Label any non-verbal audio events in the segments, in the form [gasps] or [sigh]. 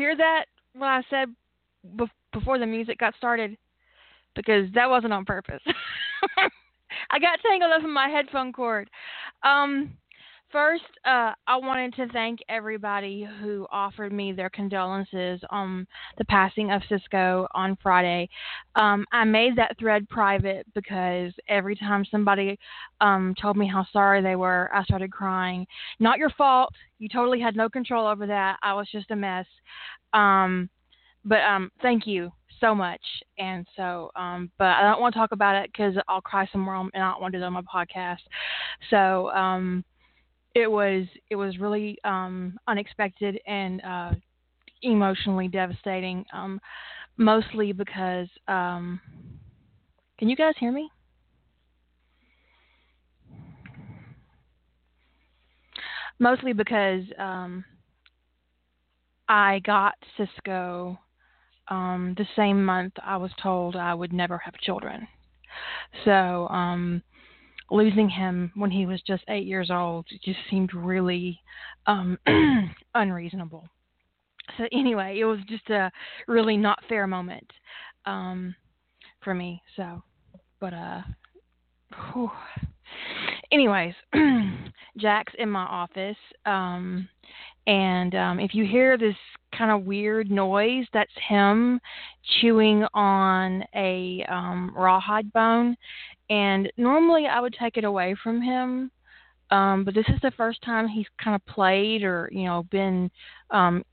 Hear that? What I said before the music got started? Because that wasn't on purpose. [laughs] I got tangled up in my headphone cord. Um, First, uh, I wanted to thank everybody who offered me their condolences on the passing of Cisco on Friday. Um, I made that thread private because every time somebody um, told me how sorry they were, I started crying. Not your fault. You totally had no control over that. I was just a mess. Um, but um, thank you so much. And so, um, but I don't want to talk about it because I'll cry some more and I don't want to do that on my podcast. So, um, it was it was really um, unexpected and uh, emotionally devastating. Um, mostly because um, can you guys hear me? Mostly because um, I got Cisco um, the same month I was told I would never have children. So um, losing him when he was just eight years old just seemed really um, [clears throat] unreasonable. So anyway, it was just a really not fair moment um, for me. So, but uh, whew. anyways, [clears throat] Jack's in my office, um, and um, if you hear this kind of weird noise, that's him chewing on a um, rawhide bone. And normally I would take it away from him, um, but this is the first time he's kind of played or you know been um,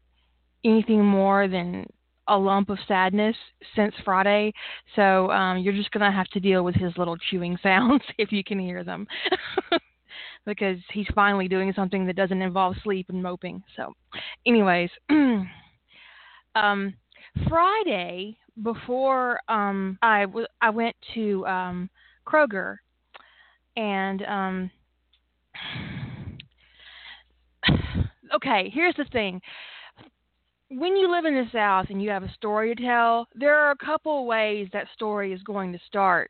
anything more than a lump of sadness since Friday. So um, you're just gonna have to deal with his little chewing [laughs] sounds if you can hear them. [laughs] because he's finally doing something that doesn't involve sleep and moping. So, anyways, [clears throat] um, Friday before um, I, w- I went to um, Kroger, and um, [sighs] okay, here's the thing. When you live in the South and you have a story to tell, there are a couple ways that story is going to start.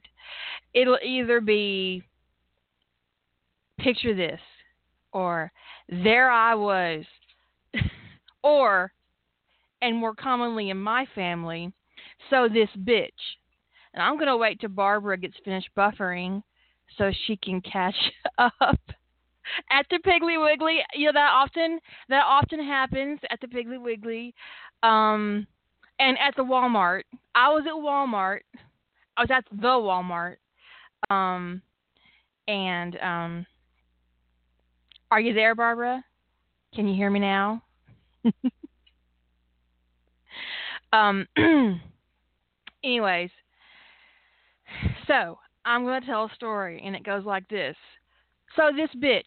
It'll either be picture this, or there I was, [laughs] or, and more commonly in my family, so this bitch. And I'm going to wait till Barbara gets finished buffering so she can catch [laughs] up at the Piggly Wiggly. You know that often that often happens at the Piggly Wiggly, um, and at the Walmart. I was at Walmart. I was at the Walmart, um, and um, are you there, Barbara? Can you hear me now? [laughs] um, [clears throat] anyways, so I'm going to tell a story, and it goes like this. So this bitch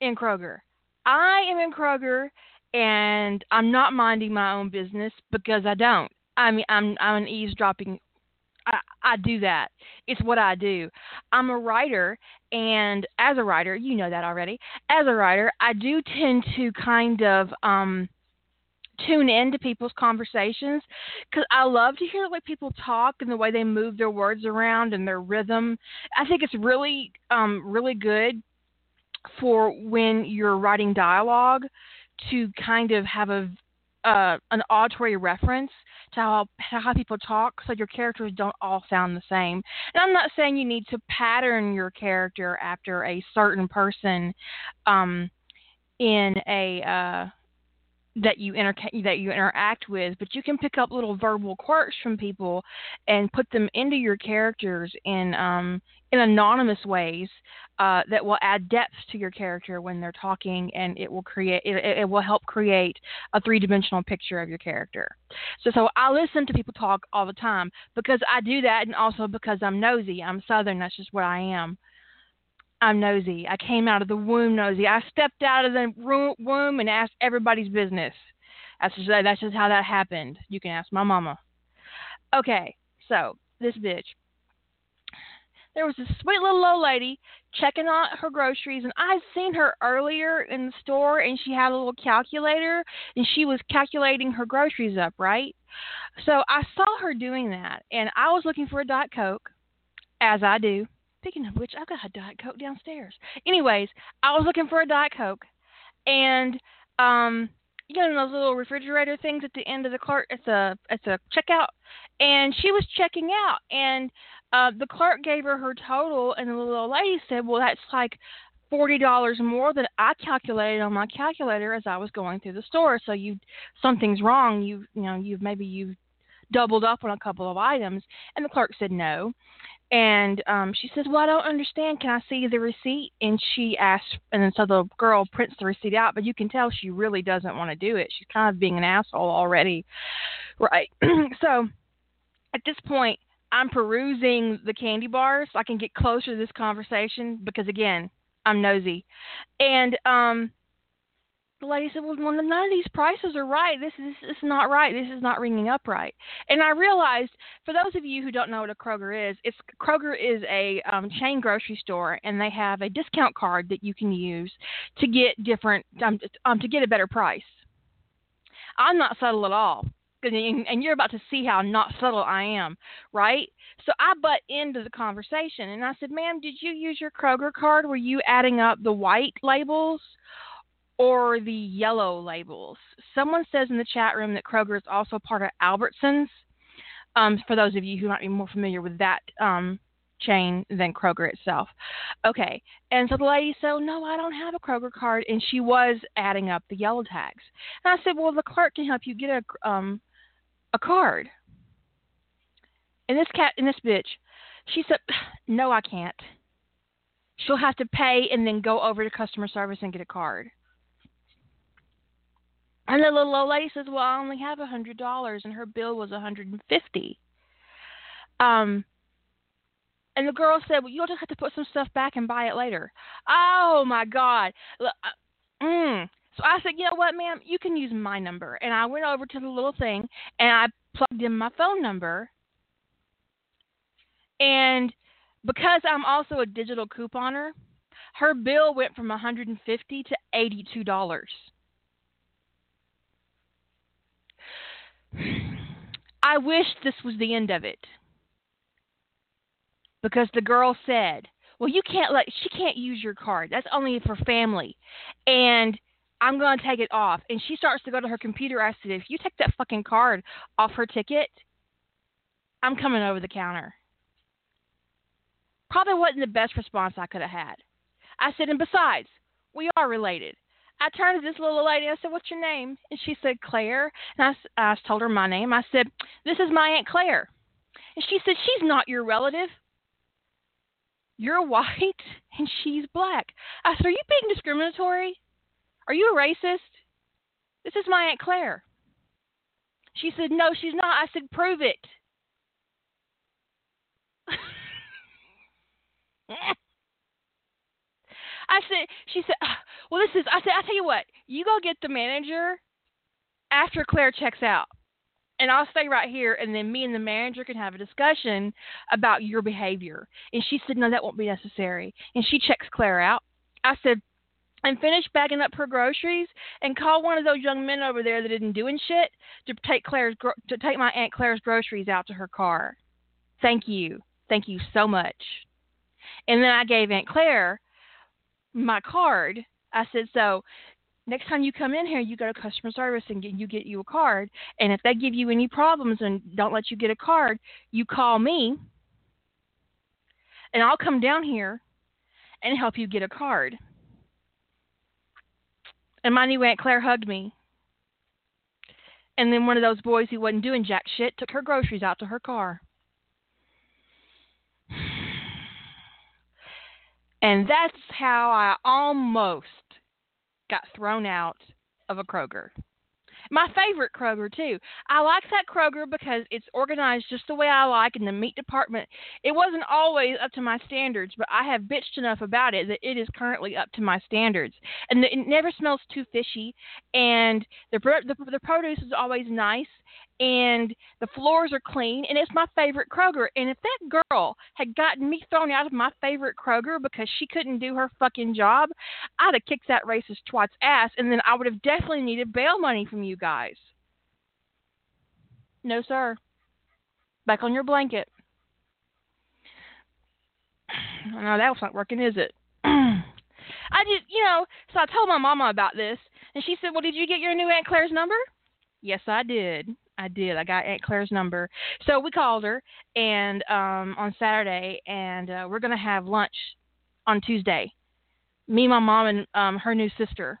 in Kroger. I am in Kroger, and I'm not minding my own business because I don't. I mean, I'm I'm an eavesdropping. I, I do that. It's what I do. I'm a writer, and as a writer, you know that already. As a writer, I do tend to kind of um tune in to people's conversations because I love to hear the way people talk and the way they move their words around and their rhythm. I think it's really, um, really good for when you're writing dialogue to kind of have a uh, an auditory reference to how to how people talk, so your characters don't all sound the same. And I'm not saying you need to pattern your character after a certain person um, in a uh, that you inter- that you interact with, but you can pick up little verbal quirks from people and put them into your characters in um, in anonymous ways uh, that will add depth to your character when they're talking, and it will create it, it will help create a three dimensional picture of your character. So, so I listen to people talk all the time because I do that, and also because I'm nosy. I'm Southern. That's just what I am. I'm nosy. I came out of the womb nosy. I stepped out of the womb and asked everybody's business. That's just, that's just how that happened. You can ask my mama. Okay, so this bitch. There was this sweet little old lady checking out her groceries, and I'd seen her earlier in the store, and she had a little calculator, and she was calculating her groceries up, right? So I saw her doing that, and I was looking for a Diet Coke, as I do Speaking of which, I've got a Diet Coke downstairs. Anyways, I was looking for a Diet Coke, and um, you know those little refrigerator things at the end of the clerk. It's a it's a checkout, and she was checking out, and uh, the clerk gave her her total, and the little lady said, "Well, that's like forty dollars more than I calculated on my calculator as I was going through the store. So you something's wrong. You you know you've maybe you've doubled up on a couple of items." And the clerk said no. And um, she says, "Well, I don't understand. Can I see the receipt?" And she asked, and then so the girl prints the receipt out, but you can tell she really doesn't want to do it. She's kind of being an asshole already, right? [clears throat] so at this point, I'm perusing the candy bars so I can get closer to this conversation because again, I'm nosy, and um, the lady said, "Well, none of these prices are right. This is this is not right. This is not ringing up right." And I realized, for those of you who don't know what a Kroger is, it's Kroger is a um, chain grocery store, and they have a discount card that you can use to get different um, um to get a better price. I'm not subtle at all, and you're about to see how not subtle I am, right? So I butt into the conversation, and I said, "Ma'am, did you use your Kroger card? Were you adding up the white labels?" Or the yellow labels. Someone says in the chat room that Kroger is also part of Albertsons. Um, for those of you who might be more familiar with that um, chain than Kroger itself. Okay, and so the lady said, "No, I don't have a Kroger card," and she was adding up the yellow tags. And I said, "Well, the clerk can help you get a um, a card." And this cat and this bitch, she said, "No, I can't." She'll have to pay and then go over to customer service and get a card. And the little old lady says, "Well, I only have a hundred dollars, and her bill was a hundred and fifty. Um, and the girl said, "Well, you'll just have to put some stuff back and buy it later." Oh my God! Uh, mm. So I said, "You know what, ma'am? You can use my number." And I went over to the little thing and I plugged in my phone number. And because I'm also a digital couponer, her bill went from 150 to 82 dollars. I wish this was the end of it. Because the girl said, Well, you can't let, she can't use your card. That's only for family. And I'm going to take it off. And she starts to go to her computer. I said, If you take that fucking card off her ticket, I'm coming over the counter. Probably wasn't the best response I could have had. I said, And besides, we are related. I turned to this little lady. I said, "What's your name?" And she said, "Claire." And I, I told her my name. I said, "This is my aunt Claire." And she said, "She's not your relative. You're white [laughs] and she's black." I said, "Are you being discriminatory? Are you a racist?" This is my aunt Claire. She said, "No, she's not." I said, "Prove it." [laughs] I said, she said, well, this is, I said, I tell you what, you go get the manager after Claire checks out. And I'll stay right here, and then me and the manager can have a discussion about your behavior. And she said, No, that won't be necessary. And she checks Claire out. I said, and finish bagging up her groceries and call one of those young men over there that didn't doing shit to take Claire's gro- to take my aunt Claire's groceries out to her car. Thank you, thank you so much. And then I gave Aunt Claire my card. I said, so next time you come in here, you go to customer service and get, you get you a card. And if they give you any problems and don't let you get a card, you call me, and I'll come down here and help you get a card. And my new Aunt Claire hugged me. And then one of those boys who wasn't doing jack shit took her groceries out to her car. And that's how I almost got thrown out of a Kroger. My favorite Kroger too. I like that Kroger because it's organized just the way I like in the meat department. It wasn't always up to my standards, but I have bitched enough about it that it is currently up to my standards. And it never smells too fishy and the the, the produce is always nice and the floors are clean and it's my favorite Kroger. And if that girl had gotten me thrown out of my favorite Kroger because she couldn't do her fucking job, I'd have kicked that racist twat's ass and then I would have definitely needed bail money from you guys. No, sir. Back on your blanket. [sighs] No, that's not working, is it? [clears throat] I just, you know, so I told my mama about this, And she said, Well, did you get your new Aunt Claire's number? Yes, I did. I did. I got Aunt Claire's number. So we called her and um on Saturday and uh, we're gonna have lunch on Tuesday. Me, my mom and um her new sister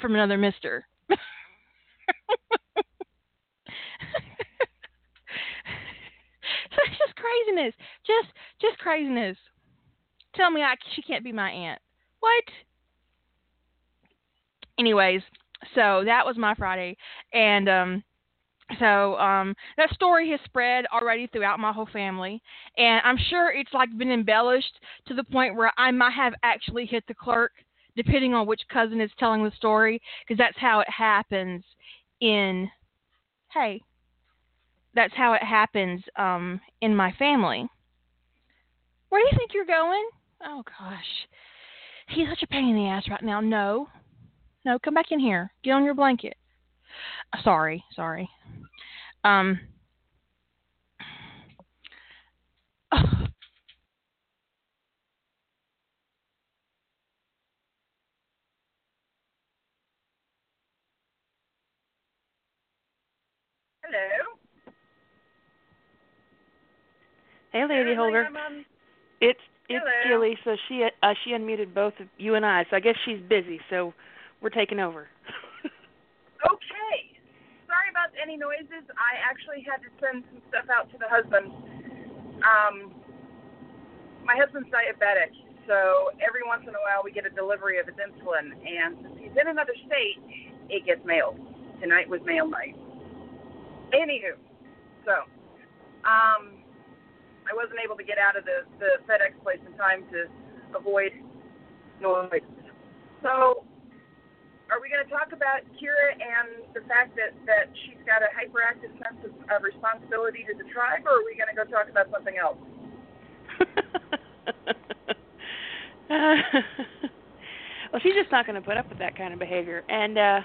from another mister. So it's [laughs] just craziness. Just just craziness. Tell me I she can't be my aunt. What? Anyways, so that was my Friday and um so um that story has spread already throughout my whole family and I'm sure it's like been embellished to the point where I might have actually hit the clerk depending on which cousin is telling the story because that's how it happens in hey that's how it happens um, in my family. Where do you think you're going? Oh gosh, he's such a pain in the ass right now. No, no, come back in here. Get on your blanket. Sorry, sorry. Um. [sighs] Hello. Hey, Lady Holder. It's it's Hello. Jilly. So she uh, she unmuted both of you and I. So I guess she's busy. So we're taking over. okay. Sorry about any noises. I actually had to send some stuff out to the husband. Um, my husband's diabetic, so every once in a while we get a delivery of his insulin, and since he's in another state, it gets mailed. Tonight was mail night. Anywho, so um, I wasn't able to get out of the the FedEx place in time to avoid noise. So are we going to talk about Kira and the fact that, that she's got a hyperactive sense of, of responsibility to the tribe, or are we going to go talk about something else? [laughs] well, she's just not going to put up with that kind of behavior, and uh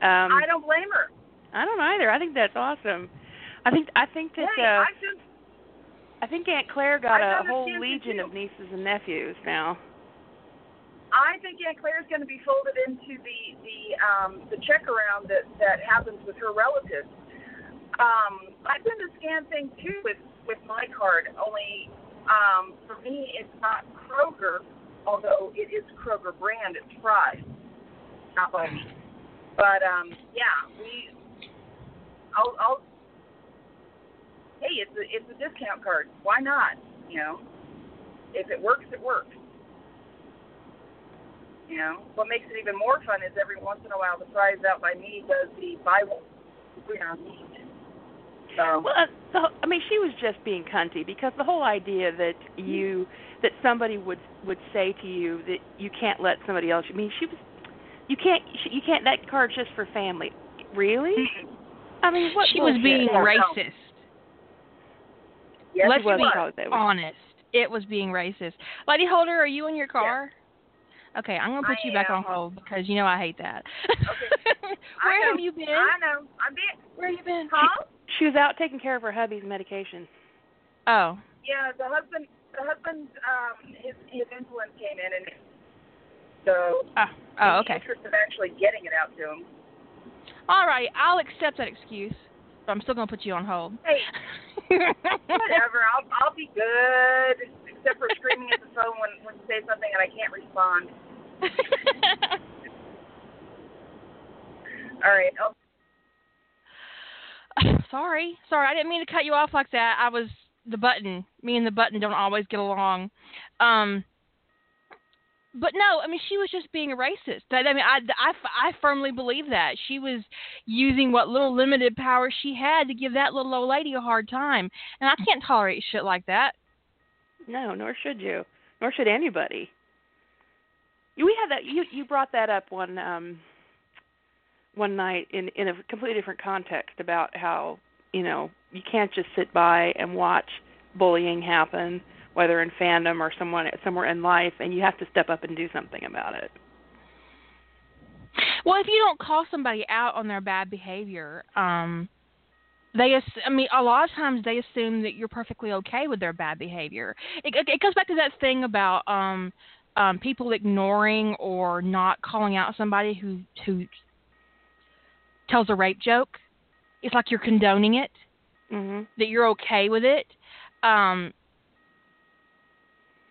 um I don't blame her. I don't either. I think that's awesome. I think I think that hey, uh I just I think Aunt Claire got I a whole legion of nieces and nephews now. I think Aunt Claire's going to be folded into the the um, the check around that that happens with her relatives. Um, I've done the scan thing too with with my card. Only um, for me, it's not Kroger, although it is Kroger brand. It's Fry's, not by me. But um, yeah, we. I'll, I'll. Hey, it's a it's a discount card. Why not? You know, if it works, it works. You know, what makes it even more fun is every once in a while the Fry's out by me does the Bible. one free on meat. So Well, uh, the, I mean, she was just being cunty because the whole idea that you that somebody would would say to you that you can't let somebody else. I mean, she was you can't you can't that card's just for family. Really? I mean, what she was being Yeah, racist. yes, Let's it was. was probably that was. honest. It was being racist. Lady Holder, are you in your car? Okay, I'm gonna put I you back on hold because you know I hate that. [laughs] I Where have you been? I know. I'm being. Where have you been? Huh? She was out taking care of her hubby's medication. Oh, Yeah, the husband. The husband. Um, his his insulin came in, and so oh, oh, in okay. the interest of actually getting it out to him. All right, I'll accept that excuse, but I'm still gonna put you on hold. Hey, [laughs] whatever. I'll I'll be good, except for screaming at the phone when when you say something and I can't respond. [laughs] All right. Oh, [laughs] sorry, sorry, I didn't mean to cut you off like that. I was the button. Me and the button don't always get along. Um, but no, I mean she was just being a racist. That I mean, I, I, I firmly believe that she was using what little limited power she had to give that little old lady a hard time, and I can't tolerate shit like that. No, nor should you. Nor should anybody. You- We had that. You you brought that up one um one night in in a completely different context about how you know you can't just sit by and watch bullying happen, whether in fandom or someone somewhere in life, and you have to step up and do something about it. Well, if you don't call somebody out on their bad behavior, um, they ass- I mean, a lot of times they assume that you're perfectly okay with their bad behavior. It, it, it goes back to that thing about um, um, people ignoring or not calling out somebody who who tells a rape joke. It's like you're condoning it, Mhm. that you're okay with it. Um,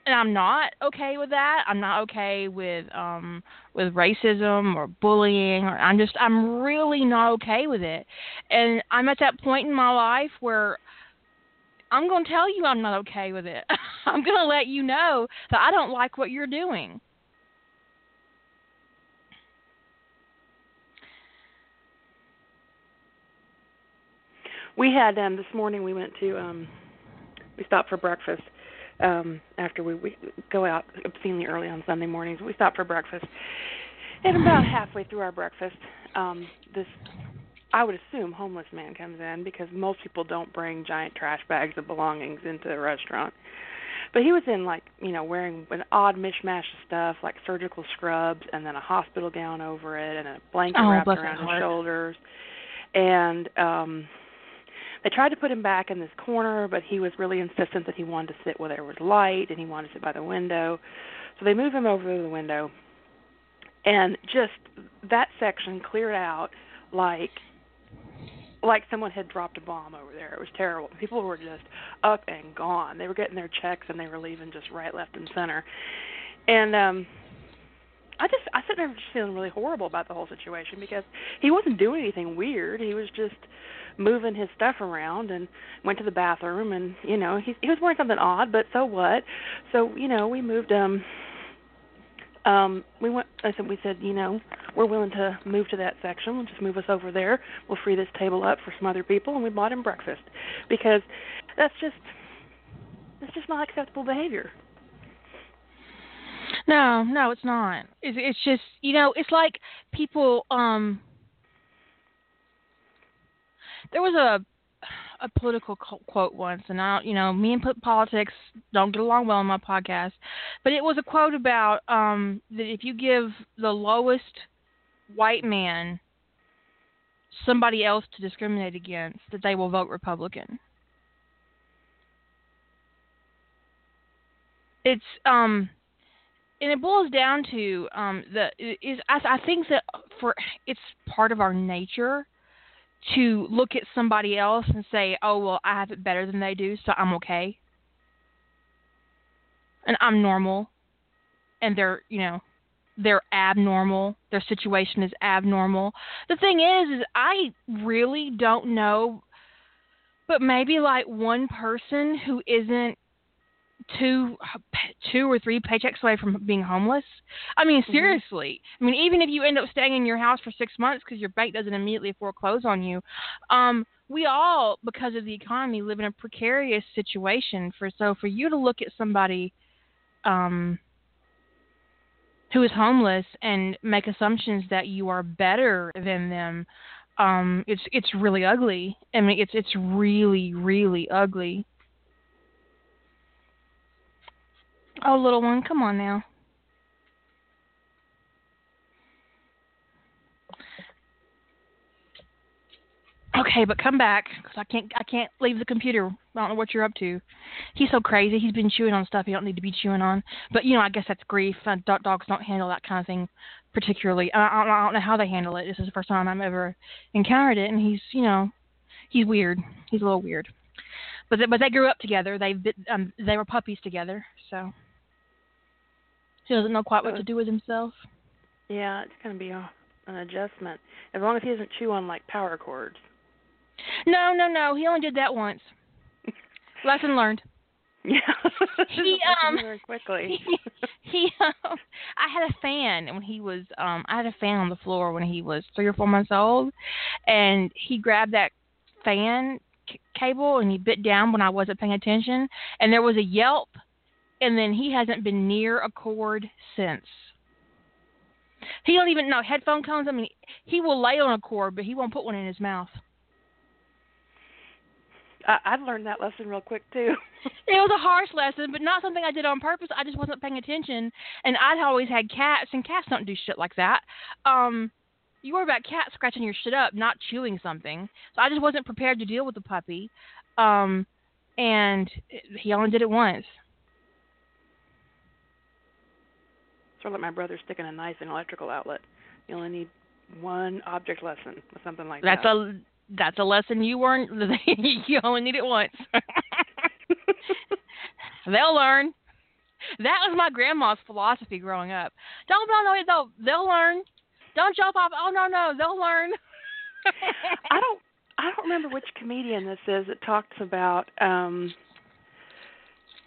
and I'm not okay with that. I'm not okay with um with racism or bullying or I'm just I'm really not okay with it. And I'm at that point in my life where I'm going to tell you I'm not okay with it. [laughs] I'm going to let you know that I don't like what you're doing. We had um this morning we went to um we stopped for breakfast um after we we go out obscenely early on Sunday mornings. We stopped for breakfast. And about halfway through our breakfast, um this I would assume homeless man comes in because most people don't bring giant trash bags of belongings into a restaurant. But he was in like, you know, wearing an odd mishmash of stuff like surgical scrubs and then a hospital gown over it and a blanket Oh, wrapped around his his shoulders. And um they tried to put him back in this corner, but he was really insistent that he wanted to sit where there was light and he wanted to sit by the window. So they moved him over to the window. And just that section cleared out like like someone had dropped a bomb over there. It was terrible. People were just up and gone. They were getting their checks and they were leaving just right, left, and center. And um I just I sat there just feeling really horrible about the whole situation because he wasn't doing anything weird. He was just moving his stuff around and went to the bathroom and you know he he was wearing something odd, but so what? So you know we moved um um we went I said we said you know we're willing to move to that section. We'll just move us over there. We'll free this table up for some other people and we bought him breakfast because that's just that's just not acceptable behavior. No, no, it's not. It's it's just you know, it's like people. Um, there was a a political quote once, and I, you know, me and politics don't get along well on my podcast, but it was a quote about um that if you give the lowest white man somebody else to discriminate against, that they will vote Republican. It's um and it boils down to um the is I, I think that for it's part of our nature to look at somebody else and say, "Oh, well, I have it better than they do, so I'm okay." And I'm normal and they're, you know, they're abnormal. Their situation is abnormal. The thing is is I really don't know but maybe like one person who isn't two two or three paychecks away from being homeless. I mean, Mhm. seriously. I mean, even if you end up staying in your house for six months because your bank doesn't immediately foreclose on you, um, we all, because of the economy, live in a precarious situation. For so for you to look at somebody, um, who is homeless and make assumptions that you are better than them, um, it's it's really ugly. I mean, it's it's really really ugly. Oh, little one, come on now. Okay, but come back because I can't. I can't leave the computer. I don't know what you're up to. He's so crazy. He's been chewing on stuff he don't need to be chewing on. But you know, I guess that's grief. Uh, dogs don't handle that kind of thing particularly. I, I, don't- know how they handle it. This is the first time I've ever encountered it, and he's, you know, he's weird. He's a little weird. But they, but they grew up together. They um they were puppies together. So he doesn't know quite what to do with himself. Yeah, it's going to be a, an adjustment as long as he doesn't chew on like power cords. No, no, no. He only did that once. [laughs] Lesson learned. Yeah, [laughs] He, um, very quickly. [laughs] he um, I had a fan when he was um I had a fan on the floor when he was 3 or 4 months old and he grabbed that fan c- cable and he bit down when I wasn't paying attention and there was a yelp and then he hasn't been near a cord since. He don't even know headphone cones. I mean, he will lay on a cord, but he won't put one in his mouth. I, I've learned that lesson real quick too. [laughs] It was a harsh lesson, but not something I did on purpose. I just wasn't paying attention, and I'd always had cats, and cats don't do shit like that. Um, you worry about cats scratching your shit up, not chewing something. So I just wasn't prepared to deal with the puppy, um, and he only did it once. Sort of like my brother sticking a knife in an electrical outlet. You only need one object lesson or something like That's that. That's a that's a lesson you weren't. [laughs] you only need it once. [laughs] they'll learn. That was my grandma's philosophy growing up. Don't no no they'll they'll learn. Don't jump off. Oh no no they'll learn. [laughs] I don't I don't remember which comedian this is that talks about um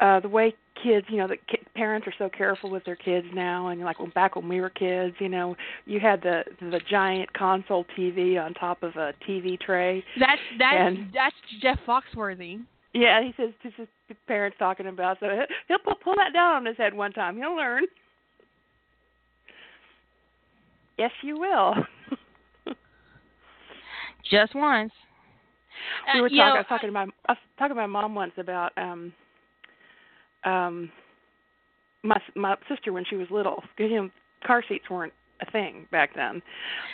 uh the way kids, you know, the ki- parents are so careful with their kids now and like when back when we were kids, you know, you had the the giant console TV on top of a TV tray. That's that's And- that's Jeff Foxworthy. Yeah, he says this is the parents talking about so he'll- he'll pull, pull that down on his head one time. He'll learn. Yes, you will. [laughs] Just once. we Uh, were you talking. know, I was talking to my I was talking to my mom once about um um my my sister when she was little. You know, car seats weren't a thing back then.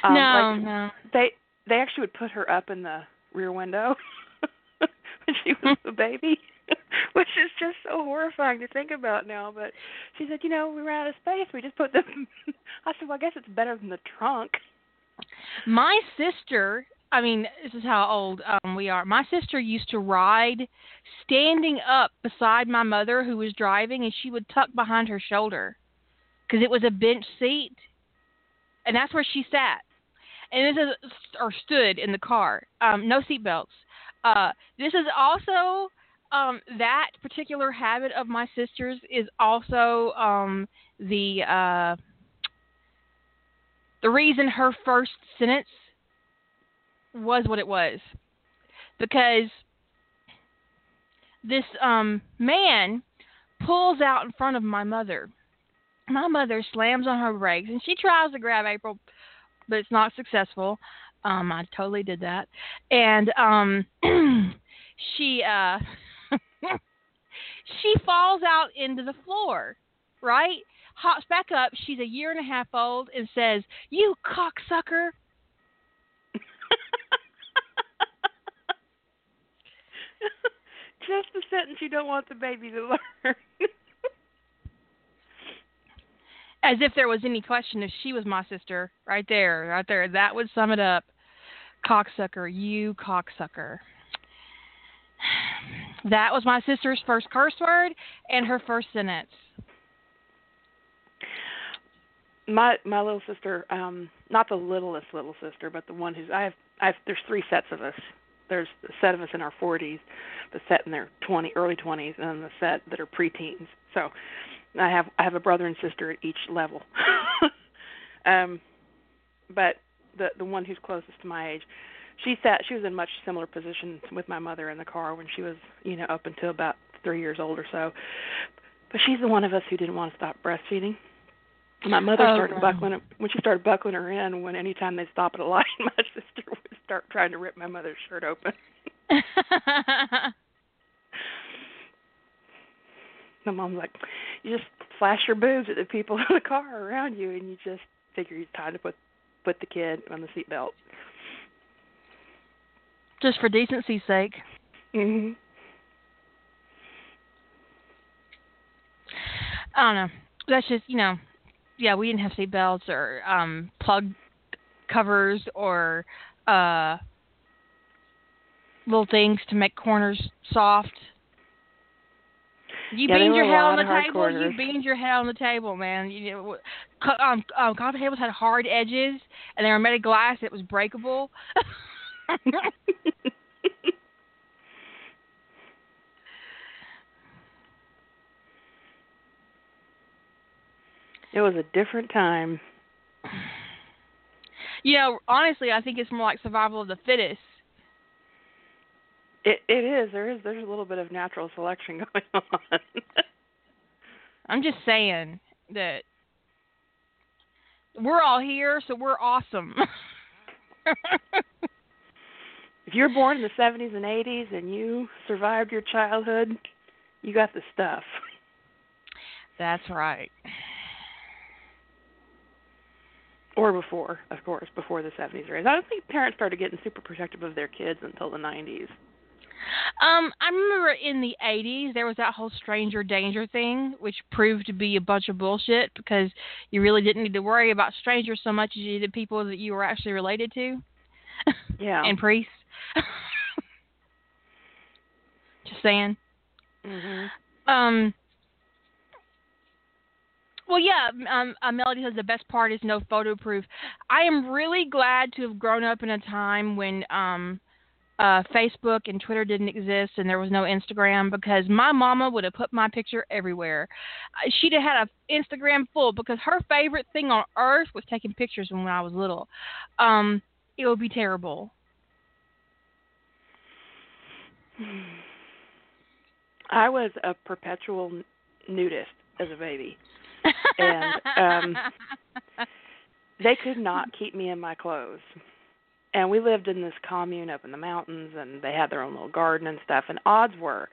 Um, no, like, no. They they actually would put her up in the rear window [laughs] when she was a baby, [laughs] which is just so horrifying to think about now. But she said, you know, we ran out of space. We just put them. [laughs] I said, well, I guess it's better than the trunk. My sister, I mean, this is how old um we are. My sister used to ride standing up beside my mother who was driving and she would tuck behind her shoulder cuz it was a bench seat. And that's where she sat. And this is or stood in the car. Um no seat belts. Uh this is also um that particular habit of my sister's is also um the uh the reason her first sentence was what it was. Because this um man pulls out in front of my mother. My mother slams on her brakes and she tries to grab april but it's not successful. Um i totally did that. And um [clears throat] she uh [laughs] she falls out into the floor right? Hops back up. She's a year and a half old and says, "You cocksucker." Just the sentence you don't want the baby to [laughs] learn. As if there was any question if she was my sister, right there, right there. That would sum it up. Cocksucker, you cocksucker. That was my sister's first curse word and her first sentence. my my little sister, um, not the littlest little sister, but the one who's I have I have there's three sets of us. There's a set of us in our 40s, the set in their 20 early 20s, and then the set that are preteens. So I have I have a brother and sister at each level. [laughs] um, but the the one who's closest to my age, she sat she was in much similar position with my mother in the car when she was you know up until about three years old or so. But she's the one of us who didn't want to stop breastfeeding. My mother Oh, started wow. buckling when she started buckling her in. When anytime they stop at a light, [laughs] my sister would start trying to rip my mother's shirt open. [laughs] My mom's like, you just flash your boobs at the people in the car around you, and you just figure it's time to put put the kid on the seatbelt. Just for decency's sake. Mhm. I don't know. That's just you know, yeah, we didn't have seat belts or um plug covers or uh little things to make corners soft. You Yeah, were your head on the table. corners. You beamed your head on the table, man. You um, um, coffee tables had hard edges, and they were made of glass. It was breakable. [laughs] [laughs] it was a different time. you know, honestly, I think it's more like survival of the fittest. It it is. There is there's a little bit of natural selection [laughs] going on. I'm just saying that we're all here, so we're awesome. [laughs] if you're born in the 70s and 80s and you survived your childhood, you got the stuff. That's right. Or before, of course, before the 70s or 80s. I don't think parents started getting super protective of their kids until the 90s. Um, I remember in the '80s there was that whole stranger danger thing, which proved to be a bunch of bullshit because you really didn't need to worry about strangers so much as you did people that you were actually related to. Yeah. [laughs] and priests. [laughs] Just saying. Mm-hmm. Um. Well, yeah. Um, uh, Melody says the best part is no photo proof. I am really glad to have grown up in a time when um, uh, Facebook and Twitter didn't exist and there was no Instagram because my mama would have put my picture everywhere. Uh, She'd have had an Instagram full because her favorite thing on earth was taking pictures when I was little. Um, it would be terrible. I was a perpetual nudist as a baby. And, um, [laughs] They could not keep me in my clothes. And we lived in this commune up in the mountains and they had their own little garden and stuff and odds were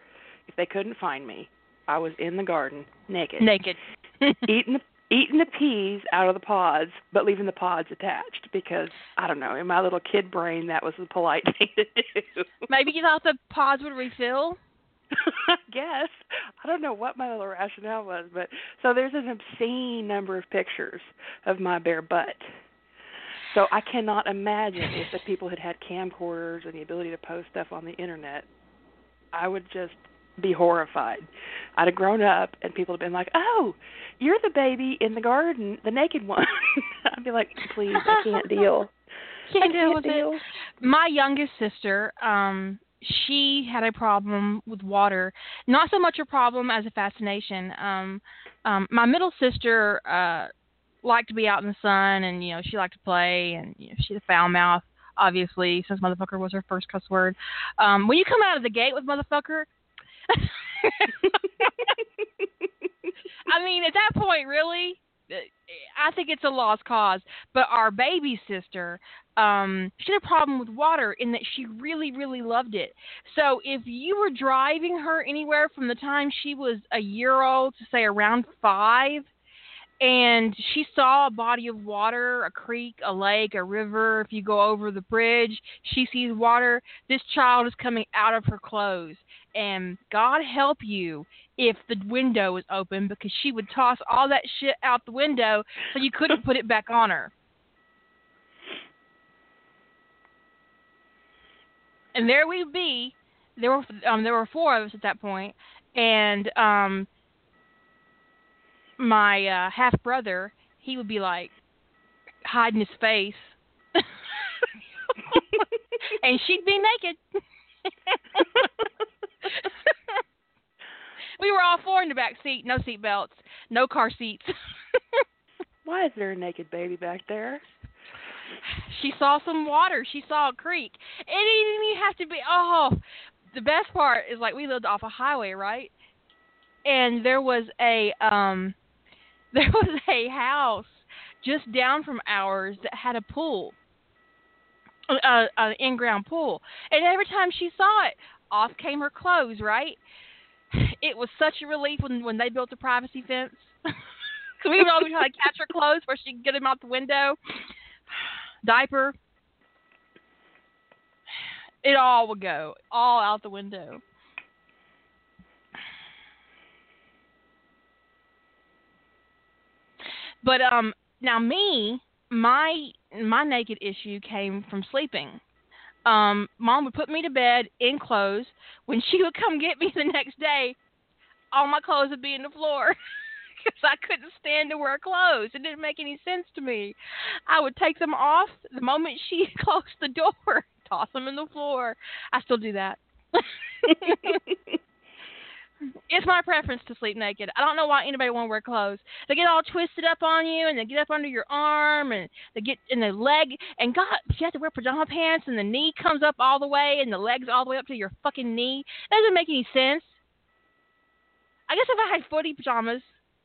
if they couldn't find me, I was in the garden naked. naked. [laughs] eating the eating the peas out of the pods, but leaving the pods attached because I don't know, in my little kid brain that was the polite [laughs] thing to do. Maybe you thought the pods would refill. [laughs] I guess. I don't know what my little rationale was, but so there's an obscene number of pictures of my bare butt. So I cannot imagine if the people had had camcorders and the ability to post stuff on the internet. I would just be horrified. I'd have grown up and people would have been like, "Oh, you're the baby in the garden, the naked one." [laughs] I'd be like, "Please, I can't deal. [laughs] Can't I deal can't with it. deal." My youngest sister, um, she had a problem with water. Not so much a problem as a fascination. Um, um, my middle sister uh, liked to be out in the sun, and you know she liked to play, and you know, she had a foul mouth. Obviously, since motherfucker was her first cuss word. Um, when you come out of the gate with motherfucker, [laughs] I mean, at that point, really, I think it's a lost cause. But our baby sister, um, she had a problem with water in that she really, really loved it. So if you were driving her anywhere from the time she was a year old to say around five, and she saw a body of water, a creek, a lake, a river. If you go over the bridge, she sees water. This child is coming out of her clothes. And God help you if the window was open because she would toss all that shit out the window so you couldn't put it back on her. And there we would be. There were um there were four of us at that point, and um my uh, half brother, he would be like hiding his face, [laughs] and she'd be naked. [laughs] we were all four in the back seat, no seat belts, no car seats. [laughs] Why is there a naked baby back there? she saw some water. She saw a creek. It didn't even have to be. Oh, the best part is like we lived off a highway, right? And there was a um, [laughs] there was a house just down from ours that had a pool, a, an in-ground pool. And every time she saw it, off came her clothes. Right? It was such a relief when when they built the privacy fence. [laughs] Because we would always try to catch her clothes where she could get them out the window [sighs] diaper. [sighs] It all would go all out the window. But um now me, my my naked issue came from sleeping. Um mom would put me to bed in clothes. When she would come get me [laughs] the next day, all my clothes would be in the floor. [laughs] because I couldn't stand to wear clothes. It didn't make any sense to me. I would take them off the moment she [laughs] closed the door, toss them in the floor. I still do that. It's my preference to sleep naked. I don't know why anybody want to wear clothes. They get all twisted up on you, and they get up under your arm, and they get in the leg. And God, you have to wear pajama pants, and the knee comes up all the way, and the legs all the way up to your fucking knee, that doesn't make any sense. I guess if I had footy pajamas,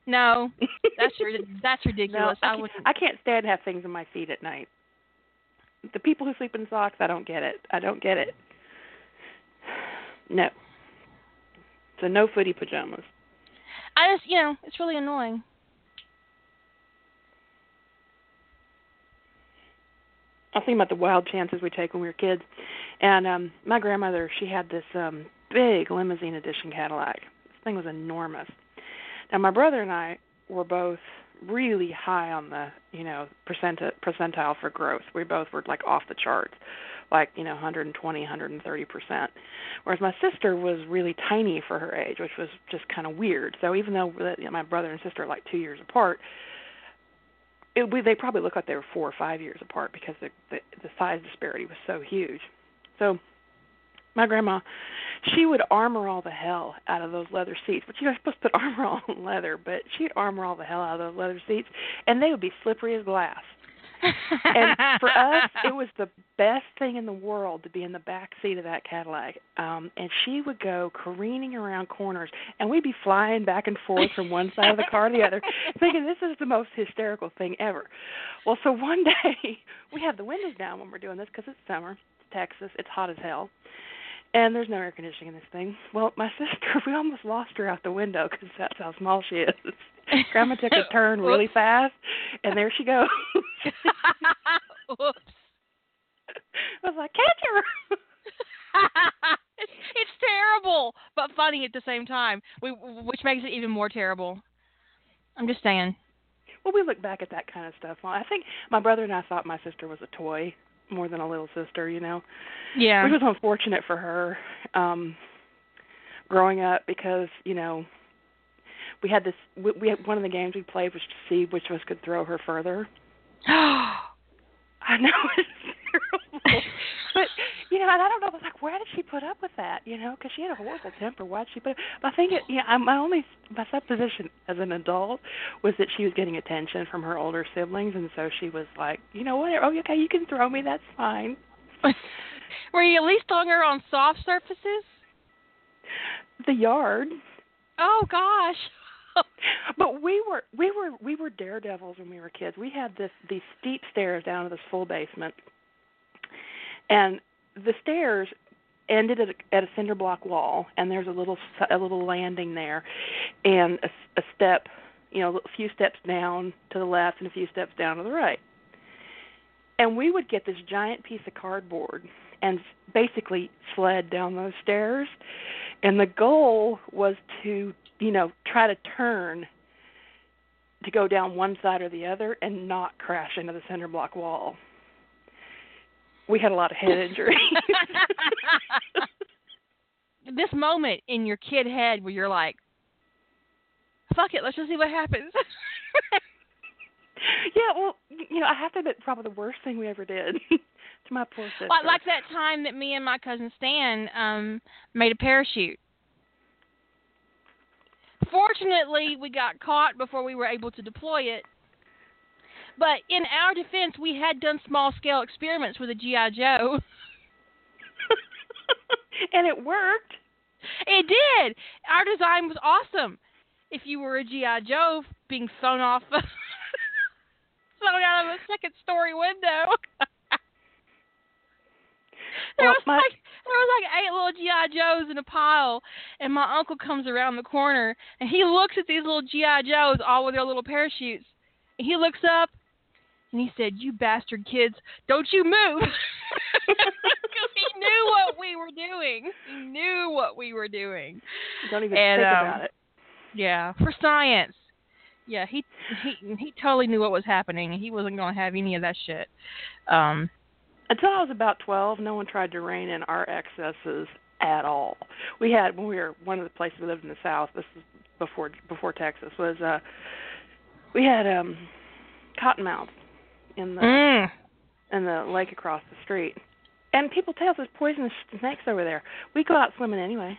no, that's [laughs] that's ridiculous. I, I can't, wouldn't. I can't stand to have things on my feet at night. The people who sleep in socks, I don't get it. I don't get it. [sighs] No. So no footy pajamas. I just, you know, it's really annoying. I was thinking about the wild chances we take when we were kids. And um my grandmother, she had this um big limousine edition Cadillac. This thing was enormous. Now my brother and I were both really high on the you know percenti- percentile for growth. We both were like off the charts, like you know 120, 130 percent. Whereas my sister was really tiny for her age, which was just kind of weird. So even though you know, my brother and sister are like two years apart, it, we, they probably look like they were four or five years apart because the, the the size disparity was so huge. So my grandma, she would armor all the hell out of those leather seats. But you know, supposed to put [laughs] armor on leather, but she'd armor all the hell out of those leather seats, and they would be slippery as glass. And for us, [laughs] it was the best thing in the world to be in the back seat of that Cadillac. Um, and she would go careening around corners, and we'd be flying back and forth from one side of the car to the other, [laughs] thinking this is the most hysterical thing ever. Well, so one [laughs] day we have the windows down when we're doing this because it's summer, it's Texas, it's hot as hell and there's no air conditioning in this thing. Well, my sister, we almost lost her out the window because that's how small she is. Grandma took a turn really fast, and there she goes. Whoops. [laughs] I was like, catch her. it's, [laughs] it's terrible, but funny at the same time, we, which makes it even more terrible. I'm just saying. Well, we look back at that kind of stuff. Well, I think my brother and I thought my sister was a toy more than a little sister, you know. Yeah. Which was unfortunate for her um growing up because, you know, we had this we, we had one of the games we played was to see which of us could throw her further. [gasps] I know [laughs] it's terrible. but you know, and I don't know. I was like, where did she put up with that? You know, because she had a horrible temper. Why did she put? But I think it. Yeah, you know, my only my supposition as an adult was that she was getting attention from her older siblings, and so she was like, you know what? Oh, okay, you can throw me. That's fine. [laughs] Were you at least throwing her on soft surfaces? The yard. Oh gosh. [laughs] but we were we were we were daredevils when we were kids. We had this these steep stairs down to this full basement, and the stairs ended at a, at a cinder block wall, and there's a little a little landing there, and a, a step, you know, a few steps down to the left and a few steps down to the right. And we would get this giant piece of cardboard and basically sled down those stairs, and the goal was to, you know, try to turn to go down one side or the other and not crash into the cinder block wall we had a lot of head [laughs] injuries. [laughs] this moment in your kid head where you're like, fuck it, let's just see what happens. [laughs] yeah, well, you know, I have to admit, probably the worst thing we ever did to my poor sister. Like, like that time that me and my cousin Stan um made a parachute. Fortunately, we got caught before we were able to deploy it, but in our defense, we had done small scale experiments with a GI Joe. [laughs] and it worked. It did. Our design was awesome. If you were a GI Joe being thrown off, [laughs] thrown out of a second story window. There well, was my... like there was like eight little GI Joes in a pile, and my uncle comes around the corner and he looks at these little GI Joes all with their little parachutes. And he looks up and he said, "You bastard kids, don't you move!" [laughs] Because he knew what we were doing. He knew what we were doing. Don't even and, think um, about it. Yeah, for science. Yeah, he he he totally knew what was happening. He wasn't going to have any of that shit. Um, Until I was about twelve, no one tried to rein in our excesses at all. We had when we were one of the places we lived in the South. This is before before Texas was. uh We had um cottonmouths in the mm. in the lake across the street. And people tell us there's poisonous snakes over there. We go out swimming anyway.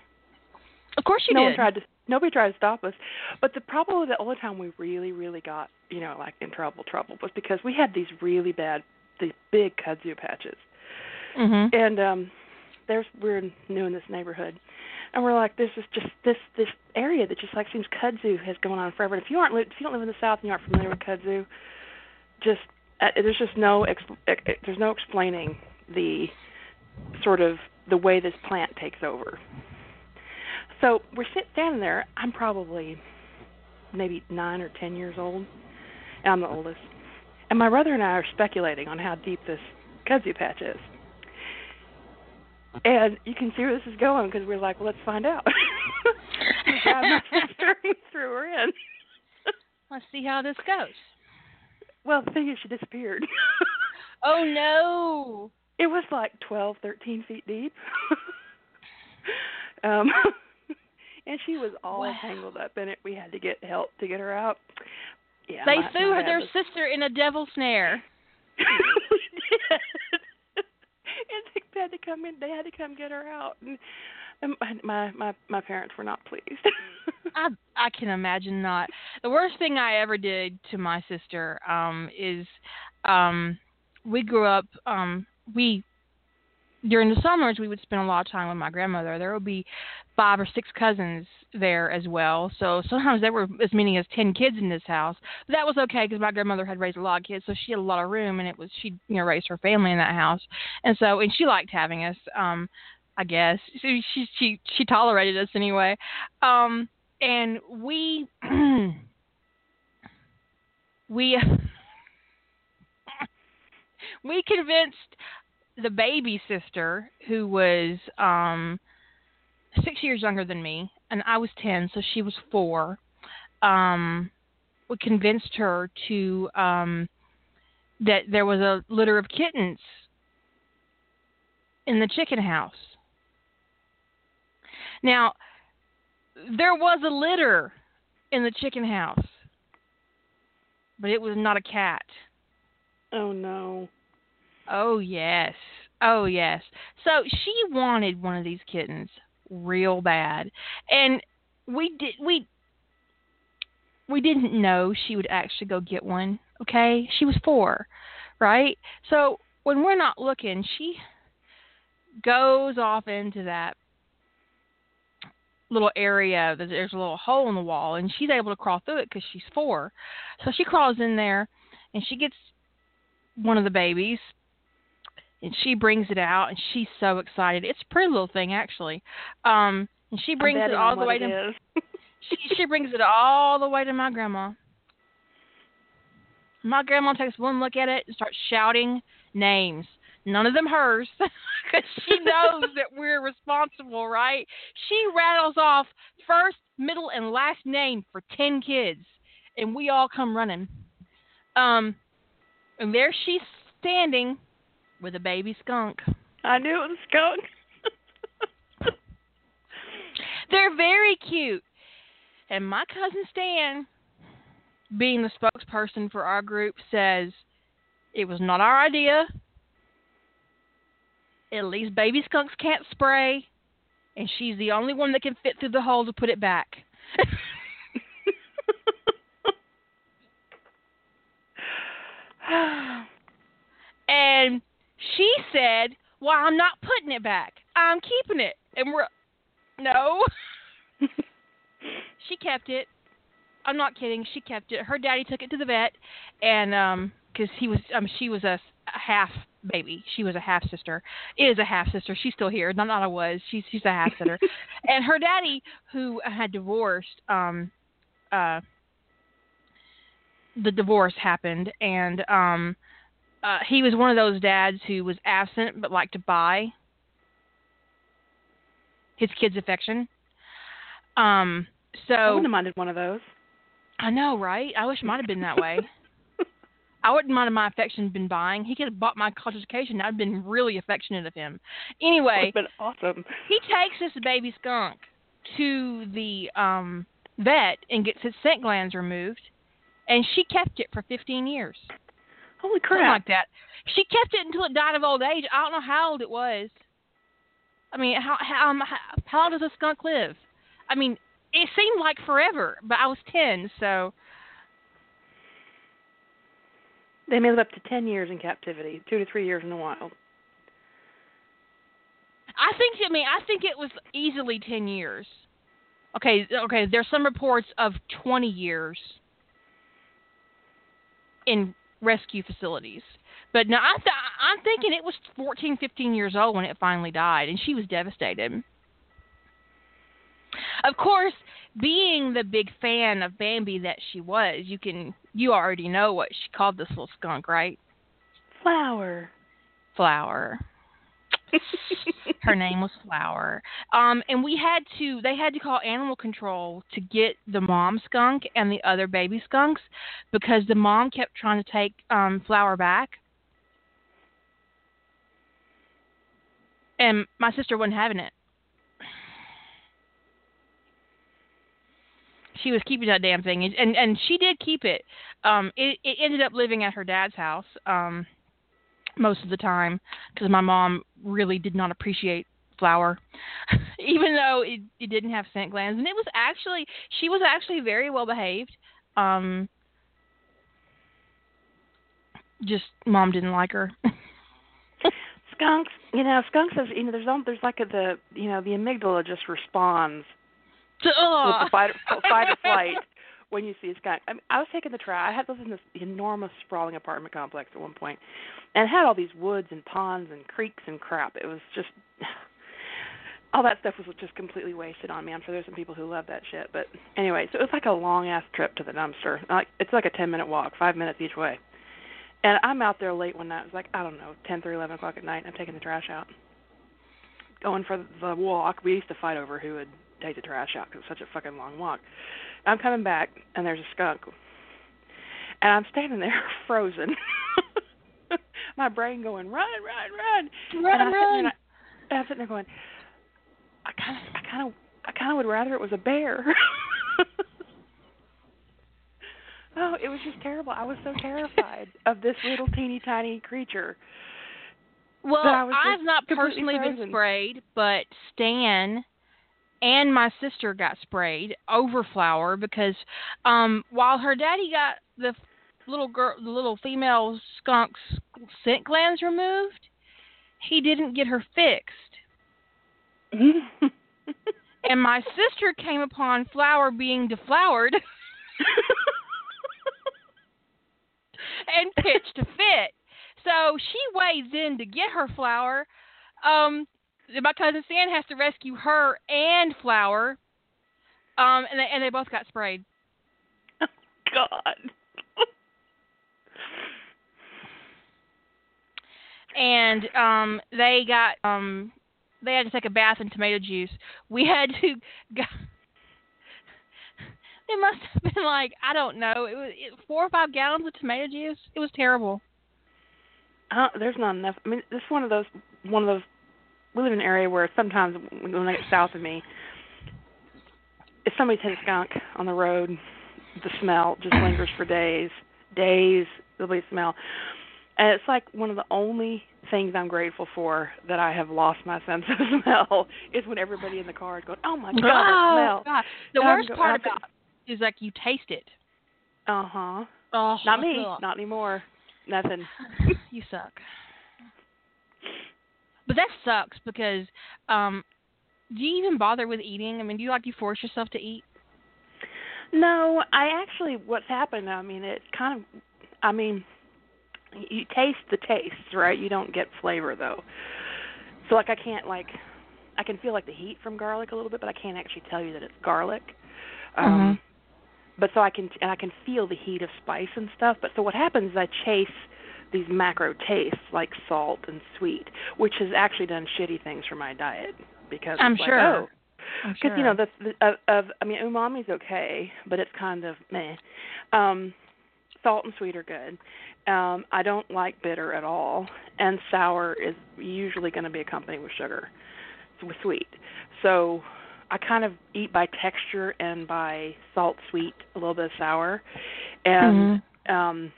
Of course you no did. one tried to nobody tried to stop us. But the problem the only time we really, really got, you know, like in trouble trouble was because we had these really bad these big kudzu patches. Mm-hmm. And um there's we're new in this neighborhood. And we're like, this is just this this area that just like seems kudzu has gone on forever. And if you aren't if you don't live in the south and you aren't familiar with kudzu, just uh, there's just no there's no explaining the sort of the way this plant takes over. So we're sitting standing there. I'm probably maybe nine or ten years old, and I'm the oldest. And my brother and I are speculating on how deep this kudzu patch is. And you can see where this is going because we're like, well, let's find out. my sister we threw her in. [laughs] Let's see how this goes. Well, the thing is, she disappeared. [laughs] Oh no! it was like twelve, thirteen feet deep. [laughs] um, and she was all Wow. tangled up in it. We had to get help to get her out. Yeah, they my, threw my her their was- sister in a devil snare. [laughs] [laughs] and they had to come in. They had to come get her out. And, and my my my parents were not pleased. [laughs] I I can imagine not. The worst thing I ever did to my sister um is um we grew up um we during the summers we would spend a lot of time with my grandmother. There would be five or six cousins there as well. So sometimes there were as many as 10 kids in this house. But that was okay because my grandmother had raised a lot of kids, so she had a lot of room and it was she you know raised her family in that house. And so and she liked having us um I guess. She she she, she tolerated us anyway. Um and we [clears throat] we [laughs] we convinced the baby sister who was um six years younger than me and i was ten so she was four um we convinced her to um that there was a litter of kittens in the chicken house now there was a litter in the chicken house, but it was not a cat. oh no. Oh yes. Oh yes. So she wanted one of these kittens real bad. And we did we we didn't know she would actually go get one, okay? She was 4, right? So when we're not looking, she goes off into that little area that there's a little hole in the wall and she's able to crawl through it because she's four so she crawls in there and she gets one of the babies and she brings it out and she's so excited. It's a pretty little thing actually. Um and she brings it all the way to [laughs] she she brings it [laughs] all the way to my grandma. My grandma takes one look at it and starts shouting names. None of them hers [laughs] because she knows that we're responsible right? She rattles off first middle and last name for 10 kids and we all come running. Um and there she's standing with a baby skunk I knew it was a skunk. [laughs] They're very cute. And my cousin Stan, being the spokesperson for our group, says it was not our idea. At least baby skunks can't spray, and she's the only one that can fit through the hole to put it back. [laughs] [laughs] and she said, "Well, I'm not putting it back. I'm keeping it." And we're no. [laughs] she kept it. I'm not kidding. She kept it. Her daddy took it to the vet, and um, because he was, um, she was a, a half baby. She was a half sister. Is a half sister. She's still here. Not not a was. She's she's a half sister. [laughs] and her daddy, who had divorced, um, uh, the divorce happened, and um, uh, he was one of those dads who was absent but liked to buy his kids' affection. Um, so I wouldn't have minded one of those. I know, right? I wish it might have been that way. [laughs] I wouldn't mind if my affection had been buying. He could have bought my college education. I'd been really affectionate of him. Anyway, been awesome. he takes this baby skunk to the um vet and gets its scent glands removed, and she kept it for 15 years, Holy something crap! like that. She kept it until it died of old age. I don't know how old it was. I mean, how how um, how, how long does a skunk live? I mean, it seemed like forever, but I was 10, so. They may live up to ten years in captivity, two to three years in the wild. I think I mean I think it was easily ten years. Okay, okay. There's some reports of twenty years in rescue facilities, but no, I th- I'm thinking it was 14, 15 years old when it finally died, and she was devastated. Of course, being the big fan of Bambi that she was, you can you already know what she called this little skunk, right? Flower. Flower. Her name was Flower. Um, and we had to, they had to call animal control to get the mom skunk and the other baby skunks because the mom kept trying to take um, Flower back. And my sister wasn't having it. She was keeping that damn thing, and and she did keep it. Um, it it ended up living at her dad's house. Um, most of the time because my mom really did not appreciate Flower, [laughs] even though it, it didn't have scent glands. And it was actually she was actually very well behaved. Um just mom didn't like her. [laughs] Skunks you know skunks has you know there's there's like a, the you know the amygdala just responds [laughs] to, with the fight, fight or flight when you see a skunk. I, mean, I was taking the trash. I had lived in this enormous sprawling apartment complex at one point, and it had all these woods and ponds and creeks and crap. It was just [sighs] all that stuff was just completely wasted on me. I'm sure there's some people who love that shit, but anyway, so it was like a long ass trip to the dumpster. Like it's like a ten minute walk, five minutes each way. And I'm out there late one night. It was like I don't know, ten thirty, eleven o'clock at night. I'm taking the trash out, going for the walk. We used to fight over who would take the trash out because it's such a fucking long walk. I'm coming back, and there's a skunk, and I'm standing there [laughs] frozen. [laughs] My brain going run, run, run, run, and run. I'm, I'm sitting there going, I kind of, I kind of, I kind of would rather it was a bear. [laughs] oh, it was just terrible. I was so terrified of this little teeny tiny creature. Well, I've not personally frozen. been sprayed, but Stan and my sister got sprayed over flower because um while her daddy got the little girl the little female skunk's scent glands removed he didn't get her fixed. [laughs] And my sister came upon flower being deflowered [laughs] and pitched a fit. So she wades in to get her flower um my cousin Stan has to rescue her and Flower, um, and they, and they both got sprayed. Oh, [laughs] God. and um, they got um, they had to take a bath in tomato juice. We had to. [laughs] Go, it must have been like I don't know. It was it, four or five gallons of tomato juice. It was terrible. Uh, there's not enough. I mean, this is one of those one of those we live in an area where sometimes when I get south of me, if somebody's had a skunk on the road, the smell just lingers for days, days. There'll be a smell, and it's like one of the only things I'm grateful for that I have lost my sense of [laughs] smell is when everybody in the car is going, "Oh my god, oh, smell!" God. The And worst go- part about it is like you taste it. Uh huh. Oh, Not me. Not anymore. Nothing. [sighs] you suck. But that sucks because um do you even bother with eating? I mean, do you like you force yourself to eat? No, I actually what's happened, I mean, it's kind of I mean, you taste the taste, right? You don't get flavor though. So like I can't like I can feel like the heat from garlic a little bit, but I can't actually tell you that it's garlic. Um Mhm. but so I can and I can feel the heat of spice and stuff, but so what happens is I chase these macro tastes like salt and sweet, which has actually done shitty things for my diet because I'm like, sure. oh, because you know the, the of, of I mean umami's okay, but it's kind of meh. Um, salt and sweet are good. Um, I don't like bitter at all, and sour is usually going to be accompanied with sugar, with sweet. So I kind of eat by texture and by salt, sweet, a little bit of sour, and Mhm. um,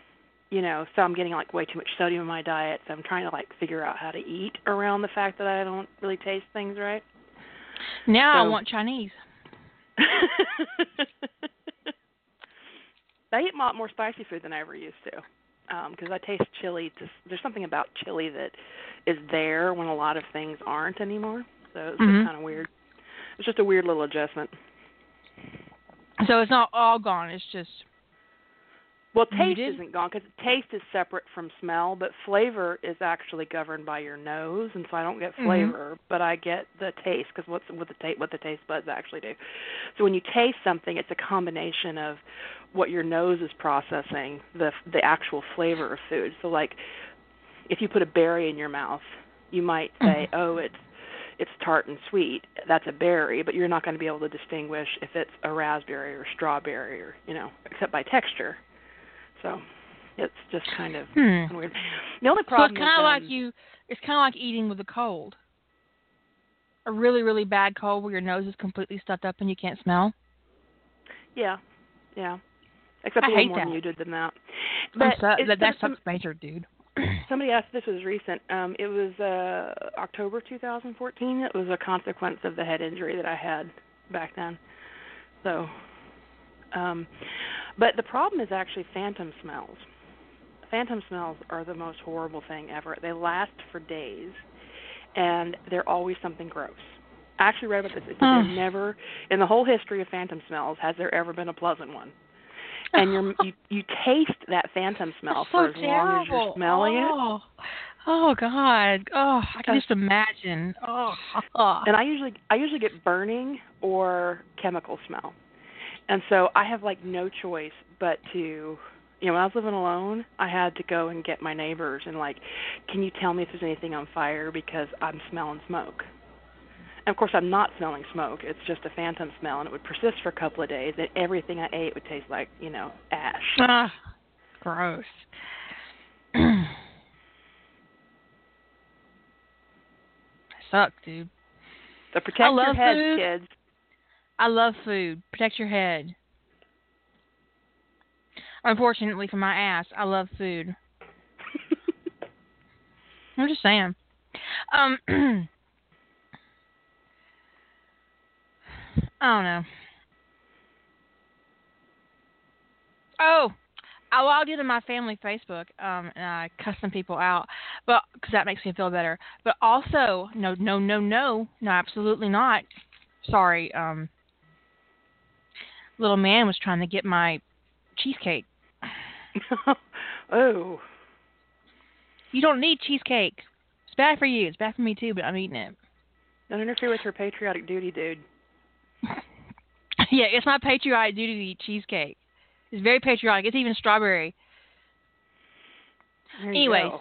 you know, so I'm getting like way too much sodium in my diet. So I'm trying to like figure out how to eat around the fact that I don't really taste things right. now I want Chinese. [laughs] I eat a lot more spicy food than I ever used to because I taste chili. Just, there's something about chili that is there when a lot of things aren't anymore. So it's Mhm. kind of weird. It's just a weird little adjustment. So it's not all gone. It's just Well, taste isn't gone because taste is separate from smell, but flavor is actually governed by your nose, and so I don't get Mhm. flavor, but I get the taste because what's what the ta- what the taste buds actually do. So when you taste something, it's a combination of what your nose is processing, the the actual flavor of food. So like if you put a berry in your mouth, You might say, "Oh, it's it's tart and sweet. That's a berry," but you're not going to be able to distinguish if it's a raspberry or strawberry or, you know, except by texture. So, it's just kind of Hmm. weird. The only So problem it's kind is, of like um, you. It's kind of like eating with a cold. A really, really bad cold where your nose is completely stuffed up and you can't smell. Yeah, yeah. Except I a little hate more than that. you did than that. But so, that, that some- sucks major, dude. [clears throat] somebody asked. This was recent. Um, it was uh, October 2014. It was a consequence of the head injury that I had back then. So, um, but the problem is actually phantom smells. Phantom smells are the most horrible thing ever. They last for days, and they're always something gross. I actually read about this. It said Hmm. never, in the whole history of phantom smells, has there ever been a pleasant one. And you're, [laughs] you you taste that phantom smell for as long as you're terrible. smelling it. oh. Oh God. Oh, I can just imagine. Oh. and I usually I usually get burning or chemical smell. And so I have like no choice but to you know, when I was living alone, I had to go and get my neighbors and like, can you tell me if there's anything on fire because I'm smelling smoke. And of course I'm not smelling smoke. It's just a phantom smell and it would persist for a couple of days and everything I ate would taste like, you know, ash. Ah, gross. [clears throat] Suck, dude. So protect your heads, food. kids. I love food. Protect your head. Unfortunately for my ass, I love food. [laughs] I'm just saying. Um, [clears throat] I don't know. Oh, I logged into my family Facebook um, and I cussed some people out, but because that makes me feel better. But also, no, no, no, no, no, absolutely not. Sorry, um, little man was trying to get my cheesecake. [laughs] oh. You don't need cheesecake. It's bad for you. It's bad for me too, but I'm eating it. Don't interfere with her patriotic duty, dude. [laughs] yeah, it's my patriotic duty to eat cheesecake. It's very patriotic. It's even strawberry. Anyways,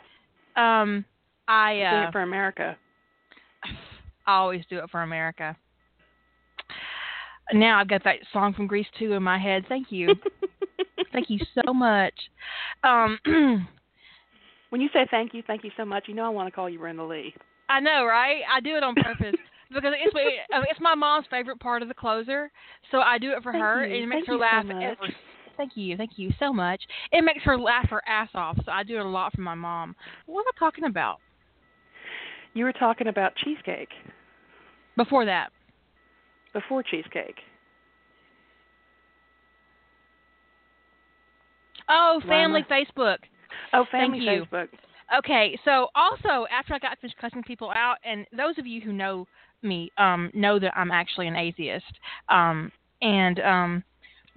go. Um, I uh, it for America. [sighs] I always do it for America. Now I've got that song from Grease 2 in my head. Thank you. [laughs] Thank you so much. Um, [clears throat] when you say thank you, thank you so much, you know I want to call you Brenda Leigh. I know, right? I do it on purpose [laughs] because it's my- it's my mom's favorite part of the closer, so I do it for Thank her, you. and it makes Thank her you so laugh every. Thank you, thank you so much. It makes her laugh her ass off, so I do it a lot for my mom. What am I talking about? You were talking about cheesecake Before that, before cheesecake. oh, family Facebook. Oh, family. Facebook. Okay, so also after I got finished cussing people out, and those of you who know me um, know that I'm actually an atheist, um, and um, [laughs]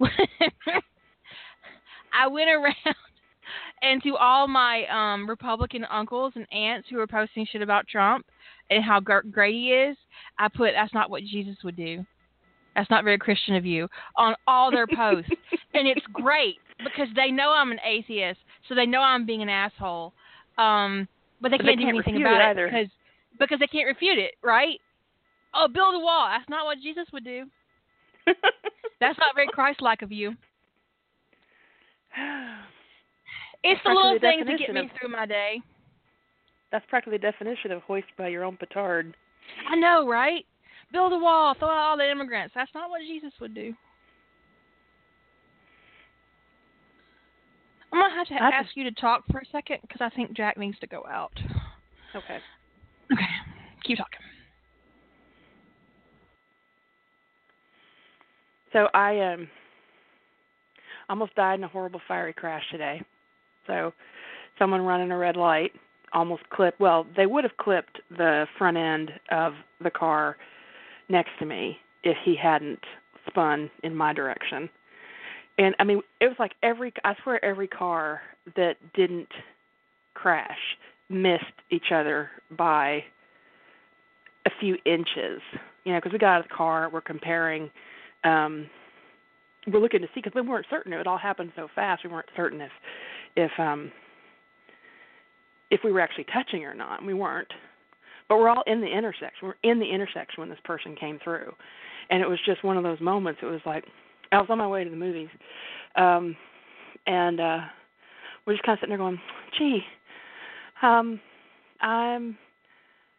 I went around [laughs] and to all my um, Republican uncles and aunts who were posting shit about Trump and how gr- great he is, I put that's not what Jesus would do. That's not very Christian of you on all their [laughs] posts, and it's great because they know I'm an atheist, so they know I'm being an asshole. Um, but they But can't they do can't anything about it either. because because they can't refute it, right? Oh, build a wall. That's not what Jesus would do. [laughs] That's not very Christ-like of you. [sighs] It's the little things that get me through my day. That's practically the definition of hoist by your own petard. I know, right? Build a wall, throw out all the immigrants. That's not what Jesus would do. I'm gonna have to I ask you to talk for a second because I think Jack needs to go out. Okay. Okay, keep talking. So I um almost died in a horrible fiery crash today. So someone running a red light almost clipped well, they would have clipped the front end of the car next to me if he hadn't spun in my direction. And I mean, it was like every I swear every car that didn't crash missed each other by a few inches. You know, because we got out of the car, we're comparing um we're looking to see because we weren't certain it would all happen so fast we weren't certain if if um if we were actually touching or not and we weren't but we're all in the intersection. We're in the intersection when this person came through, and it was just one of those moments. It was like I was on my way to the movies, um, and uh, we're just kind of sitting there going, "Gee, um, I'm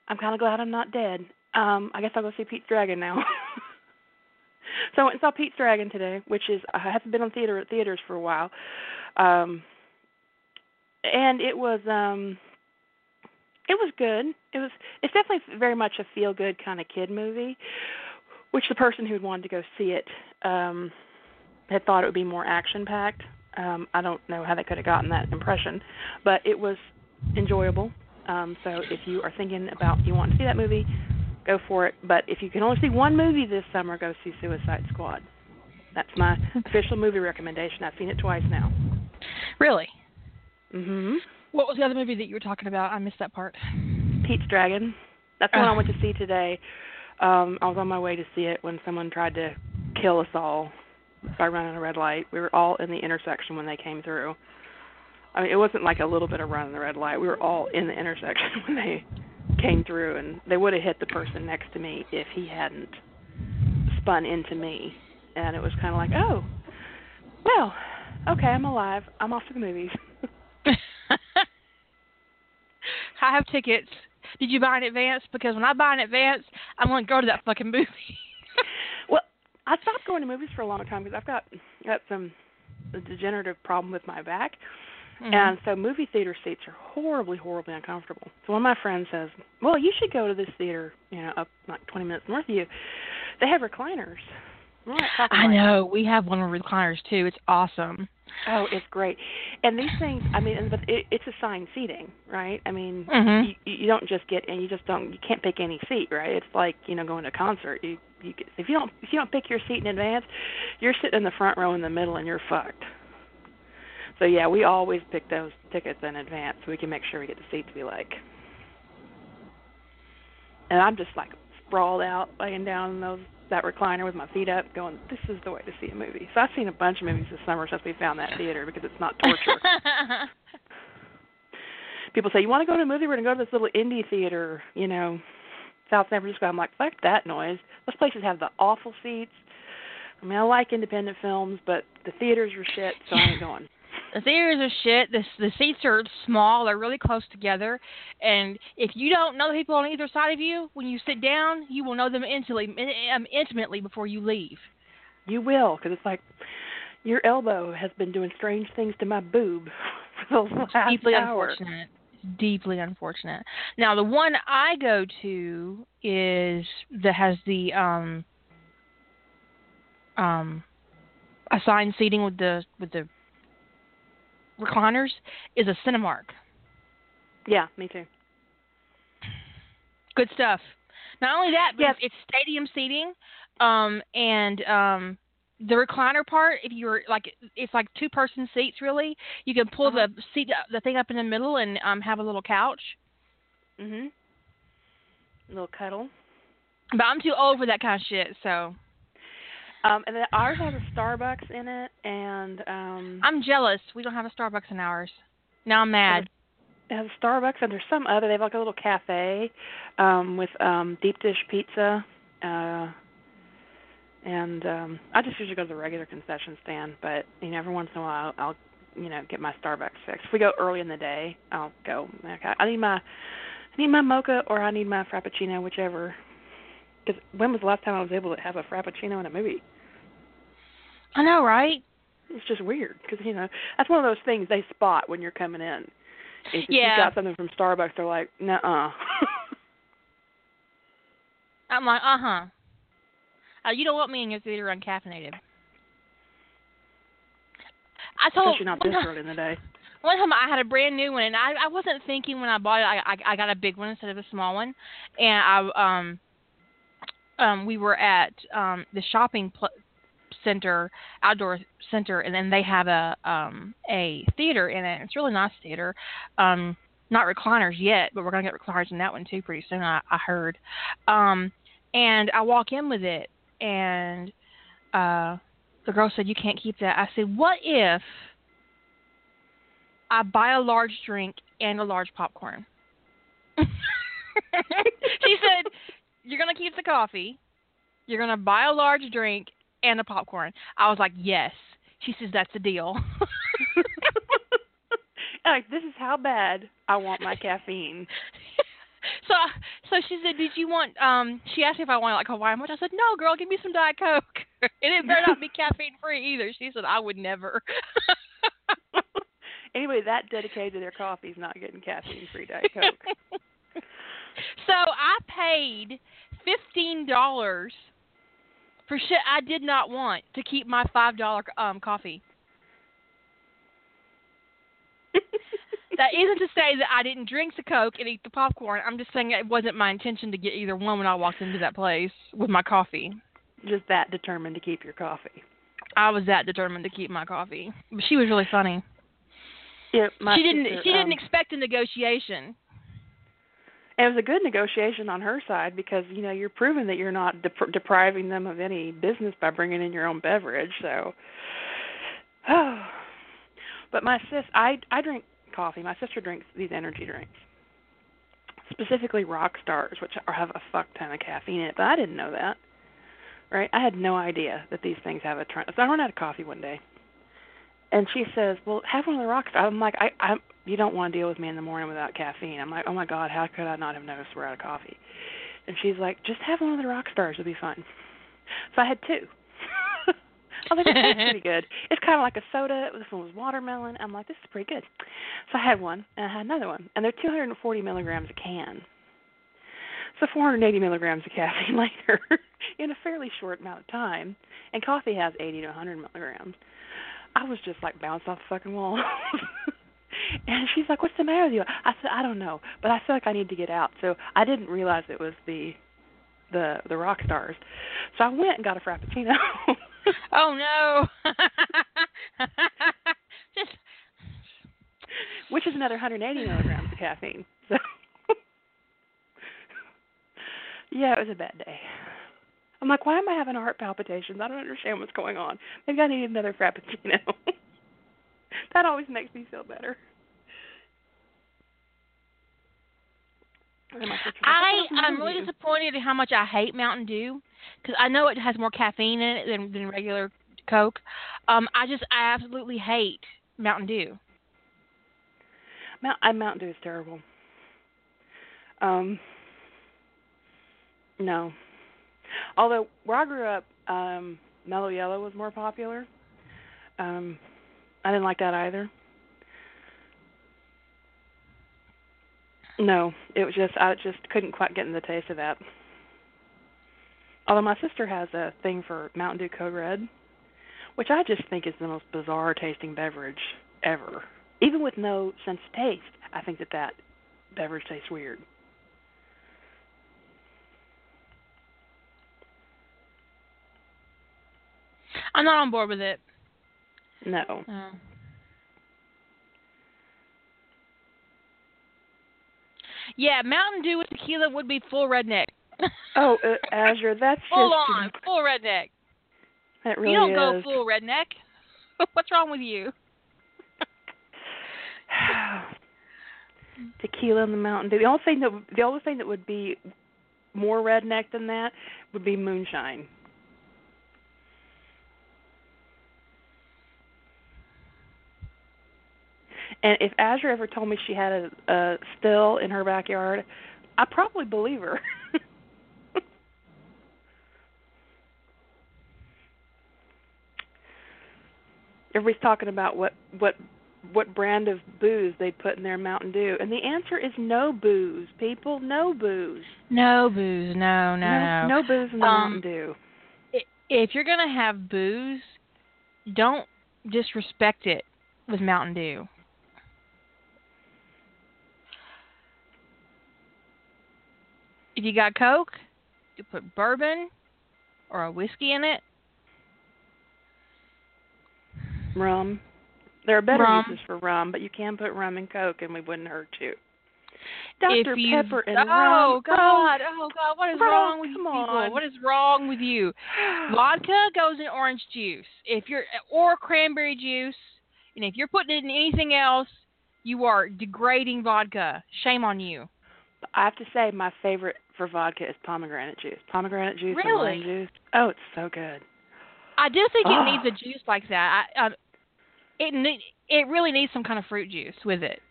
I'm kind of glad I'm not dead. Um, I guess I'll go see Pete's Dragon now." [laughs] so I went and saw Pete's Dragon today, which is I haven't been on theater theaters for a while, um, and it was um it was good. It was it's definitely very much a feel good kind of kid movie, which the person who wanted to go see it um had thought it would be more action packed. Um I don't know how they could have gotten that impression, but it was enjoyable. Um so if you are thinking about you want to see that movie, go for it. But if you can only see one movie this summer, go see Suicide Squad. That's my [laughs] official movie recommendation. I've seen it twice now. Really? Mhm. What was the other movie that you were talking about? I missed that part. Pete's Dragon. That's the one I went to see today. Um, I was on my way to see it when someone tried to kill us all by running a red light. We were all in the intersection when they came through. I mean, it wasn't like a little bit of running the red light. We were all in the intersection [laughs] when they came through, and they would have hit the person next to me if he hadn't spun into me. And it was kind of like, oh, well, okay, I'm alive. I'm off to the movies. [laughs] [laughs] I have tickets. Did you buy in advance? Because when I buy in advance, I'm going to go to that fucking movie. [laughs] Well, I stopped going to movies for a long time because I've got got some a degenerative problem with my back, Mhm. and so movie theater seats are horribly, horribly uncomfortable. So one of my friends says, "Well, you should go to this theater, you know, up like 20 minutes north of you. They have recliners." I like- know. We have one of the recliners too. It's awesome. Oh, it's great. And these things, I mean, but it, it's assigned seating, right? I mean, Mhm. you, you don't just get and you just don't you can't pick any seat, right? It's like you know going to a concert. You you get- if you don't if you don't pick your seat in advance, you're sitting in the front row in the middle and you're fucked. So yeah, we always pick those tickets in advance so we can make sure we get the seats we like. And I'm just like sprawled out, laying down in those that recliner with my feet up, going, "This is the way to see a movie." So I've seen a bunch of movies this summer since we found that theater because it's not torture. [laughs] People say, "You want to go to a movie? We're gonna go to this little indie theater, you know, South San Francisco." I'm like, "Fuck that noise! Those places have the awful seats." I mean, I like independent films, but the theaters are shit, so I ain't [laughs] going. The theaters are shit. The the seats are small. They're really close together, and if you don't know the people on either side of you when you sit down, you will know them intimately, um, intimately before you leave. You will, because it's like your elbow has been doing strange things to my boob [laughs] for the last deeply hour. unfortunate. It's deeply unfortunate. Now the one I go to is that has the um um assigned seating with the with the recliners is a Cinemark. Yeah, me too. Good stuff. Not only that, but Yes. it's, stadium seating, um, and um, the recliner part. If you're like, it's like two person seats. Really, you can pull Uh-huh. the seat, the thing up in the middle, and um, have a little couch. Mhm. little cuddle. But I'm too old for that kind of shit. So Um, and then ours has a Starbucks in it, and um, I'm jealous. We don't have a Starbucks in ours. Now I'm mad. it has a Starbucks, and there's some other. They have like a little cafe um, with um, deep dish pizza. Uh, and um, I just usually go to the regular concession stand, but you know, every once in a while, I'll, I'll you know get my Starbucks fix. If we go early in the day, I'll go. Okay, I need my I need my mocha or I need my frappuccino, whichever. Because when was the last time I was able to have a frappuccino in a movie? I know, right? It's just weird because you know that's one of those things they spot when you're coming in. If Yeah. you got something from Starbucks, they're like, "Nuh-uh." [laughs] I'm like, uh huh. Uh, you don't want me in your theater uncaffeinated. I told Especially not this time- early in the day. [laughs] One time I had a brand new one, and I I wasn't thinking when I bought it. I I, I got a big one instead of a small one, and I um um we were at um the shopping pl- center outdoor center, and then they have a um a theater in it. It's really nice theater. Um, not recliners yet, but we're gonna get recliners in that one too pretty soon. I I heard. Um, and I walk in with it, and uh the girl said you can't keep that. I said, what if I buy a large drink and a large popcorn. [laughs] she said, "You're gonna keep the coffee. You're gonna buy a large drink and a popcorn." I was like, "Yes." She says, "That's the deal." [laughs] like this is how bad I want my caffeine. [laughs] so so she said, "Did you want?" Um, she asked me if I wanted like Hawaiian Punch. I said, "No, girl, give me some Diet Coke, [laughs] and it better not be caffeine free either." She said, "I would never." Anybody that dedicated to their coffee is not getting caffeine free Diet Coke. so I paid fifteen dollars for shit I did not want to keep my five dollar um coffee. [laughs] that isn't to say that I didn't drink the Coke and eat the popcorn. I'm just saying it wasn't my intention to get either one when I walked into that place with my coffee. Just that determined to keep your coffee. I was that determined to keep my coffee. But she was really funny. Yeah, my she didn't. sister, she didn't um, expect a negotiation. And it was a good negotiation on her side because you know you're proving that you're not dep- depriving them of any business by bringing in your own beverage. So, oh. [sighs] but my sis, I I drink coffee. My sister drinks these energy drinks, specifically Rock Stars, which have a fuck ton of caffeine in it. But I didn't know that. Right? I had no idea that these things have a ton. So I ran out of coffee one day, and she says, "Well, have one of the Rock Stars." I'm like, "I I'm." You don't want to deal with me in the morning without caffeine. I'm like, oh my god, how could I not have noticed we're out of coffee? And she's like, just have one of the rock stars, it'll be fun. So I had two. [laughs] I was like, it tastes pretty good. [laughs] It's kind of like a soda. This one was watermelon. I'm like, this is pretty good. So I had one, and I had another one, and they're 240 milligrams a can. So 480 milligrams of caffeine [laughs] later, in a fairly short amount of time, and coffee has 80 to 100 milligrams. I was just like bounced off the fucking wall. [laughs] and she's like, "What's the matter with you?" I said, "I don't know, but I feel like I need to get out." So I didn't realize it was the the the rock stars. So I went and got a frappuccino. [laughs] Oh no. [laughs] Just which is another 180 milligrams of caffeine. So yeah, it was a bad day. I'm like, why am I having heart palpitations? I don't understand what's going on. Maybe I need another frappuccino. [laughs] that always makes me feel better. And my sister's like, I "What's wrong I'm really disappointed in how much I hate Mountain Dew because I know it has more caffeine in it than than regular Coke. Um, I just I absolutely hate Mountain Dew. Mount I Mountain Dew is terrible. Um no. Although where I grew up, um Mellow Yellow was more popular. Um I didn't like that either. No, it was just I just couldn't quite get in the taste of that. Although my sister has a thing for Mountain Dew Code Red, which I just think is the most bizarre tasting beverage ever. Even with no sense of taste, I think that that beverage tastes weird. I'm not on board with it. No. No. Yeah, Mountain Dew with tequila would be full redneck. [laughs] Oh, uh, Azure, that's full just on, full redneck. that really you don't is. go full redneck. [laughs] What's wrong with you? [sighs] Tequila and the Mountain Dew. The only thing that the only thing that would be more redneck than that would be moonshine. And if Azure ever told me she had a, a still in her backyard, I'd probably believe her. [laughs] Everybody's talking about what what what brand of booze they put in their Mountain Dew, and the answer is no booze. People, no booze. No booze. No, no, no. no, booze in the Um, Mountain Dew. If you're gonna have booze, don't disrespect it with Mountain Dew. If you got Coke, you put bourbon or a whiskey in it. Rum. There are better Rum. uses for rum, but you can put rum and Coke, and we wouldn't hurt you. Dr. you, Pepper and oh rum. God, oh God, what is Bro, wrong with you come people? on. What is wrong with you? [sighs] Vodka goes in orange juice. If you're or cranberry juice, and if you're putting it in anything else, you are degrading vodka. Shame on you. I have to say my favorite for vodka is pomegranate juice. Pomegranate juice and Really? lime juice. Oh, it's so good. I do think it Ah. needs a juice like that. I, uh, it ne- it really needs some kind of fruit juice with it.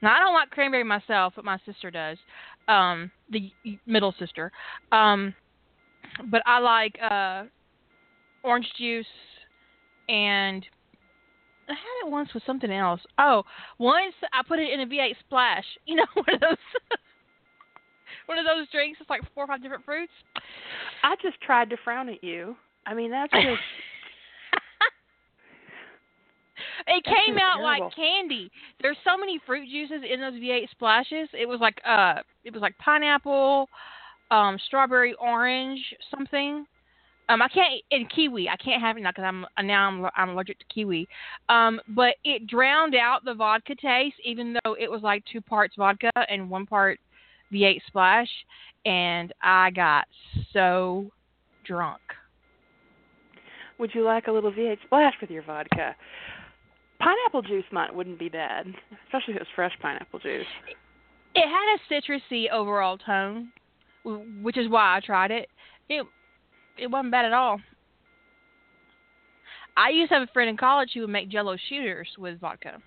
Now I don't like cranberry myself, but my sister does, um, the middle sister. Um, but I like uh, orange juice, and I had it once with something else. Oh, once I put it in a V8 splash. [laughs] You know, one of those. [laughs] One of those drinks, it's like four or five different fruits. I just tried to frown at you. I mean, that's just [laughs] It That came out terrible. like candy. There's so many fruit juices in those V8 splashes. It was like uh, it was like pineapple, um, strawberry, orange, something. Um, I can't in kiwi. I can't have it now because I'm now I'm I'm allergic to kiwi. Um, but it drowned out the vodka taste, even though it was like two parts vodka and one part V8 splash, and I got so drunk. Would you like a little V8 splash with your vodka? Pineapple juice might wouldn't be bad, especially if it was fresh pineapple juice. It had a citrusy overall tone, which is why I tried it. It it wasn't bad at all. I used to have a friend in college who would make Jello shooters with vodka.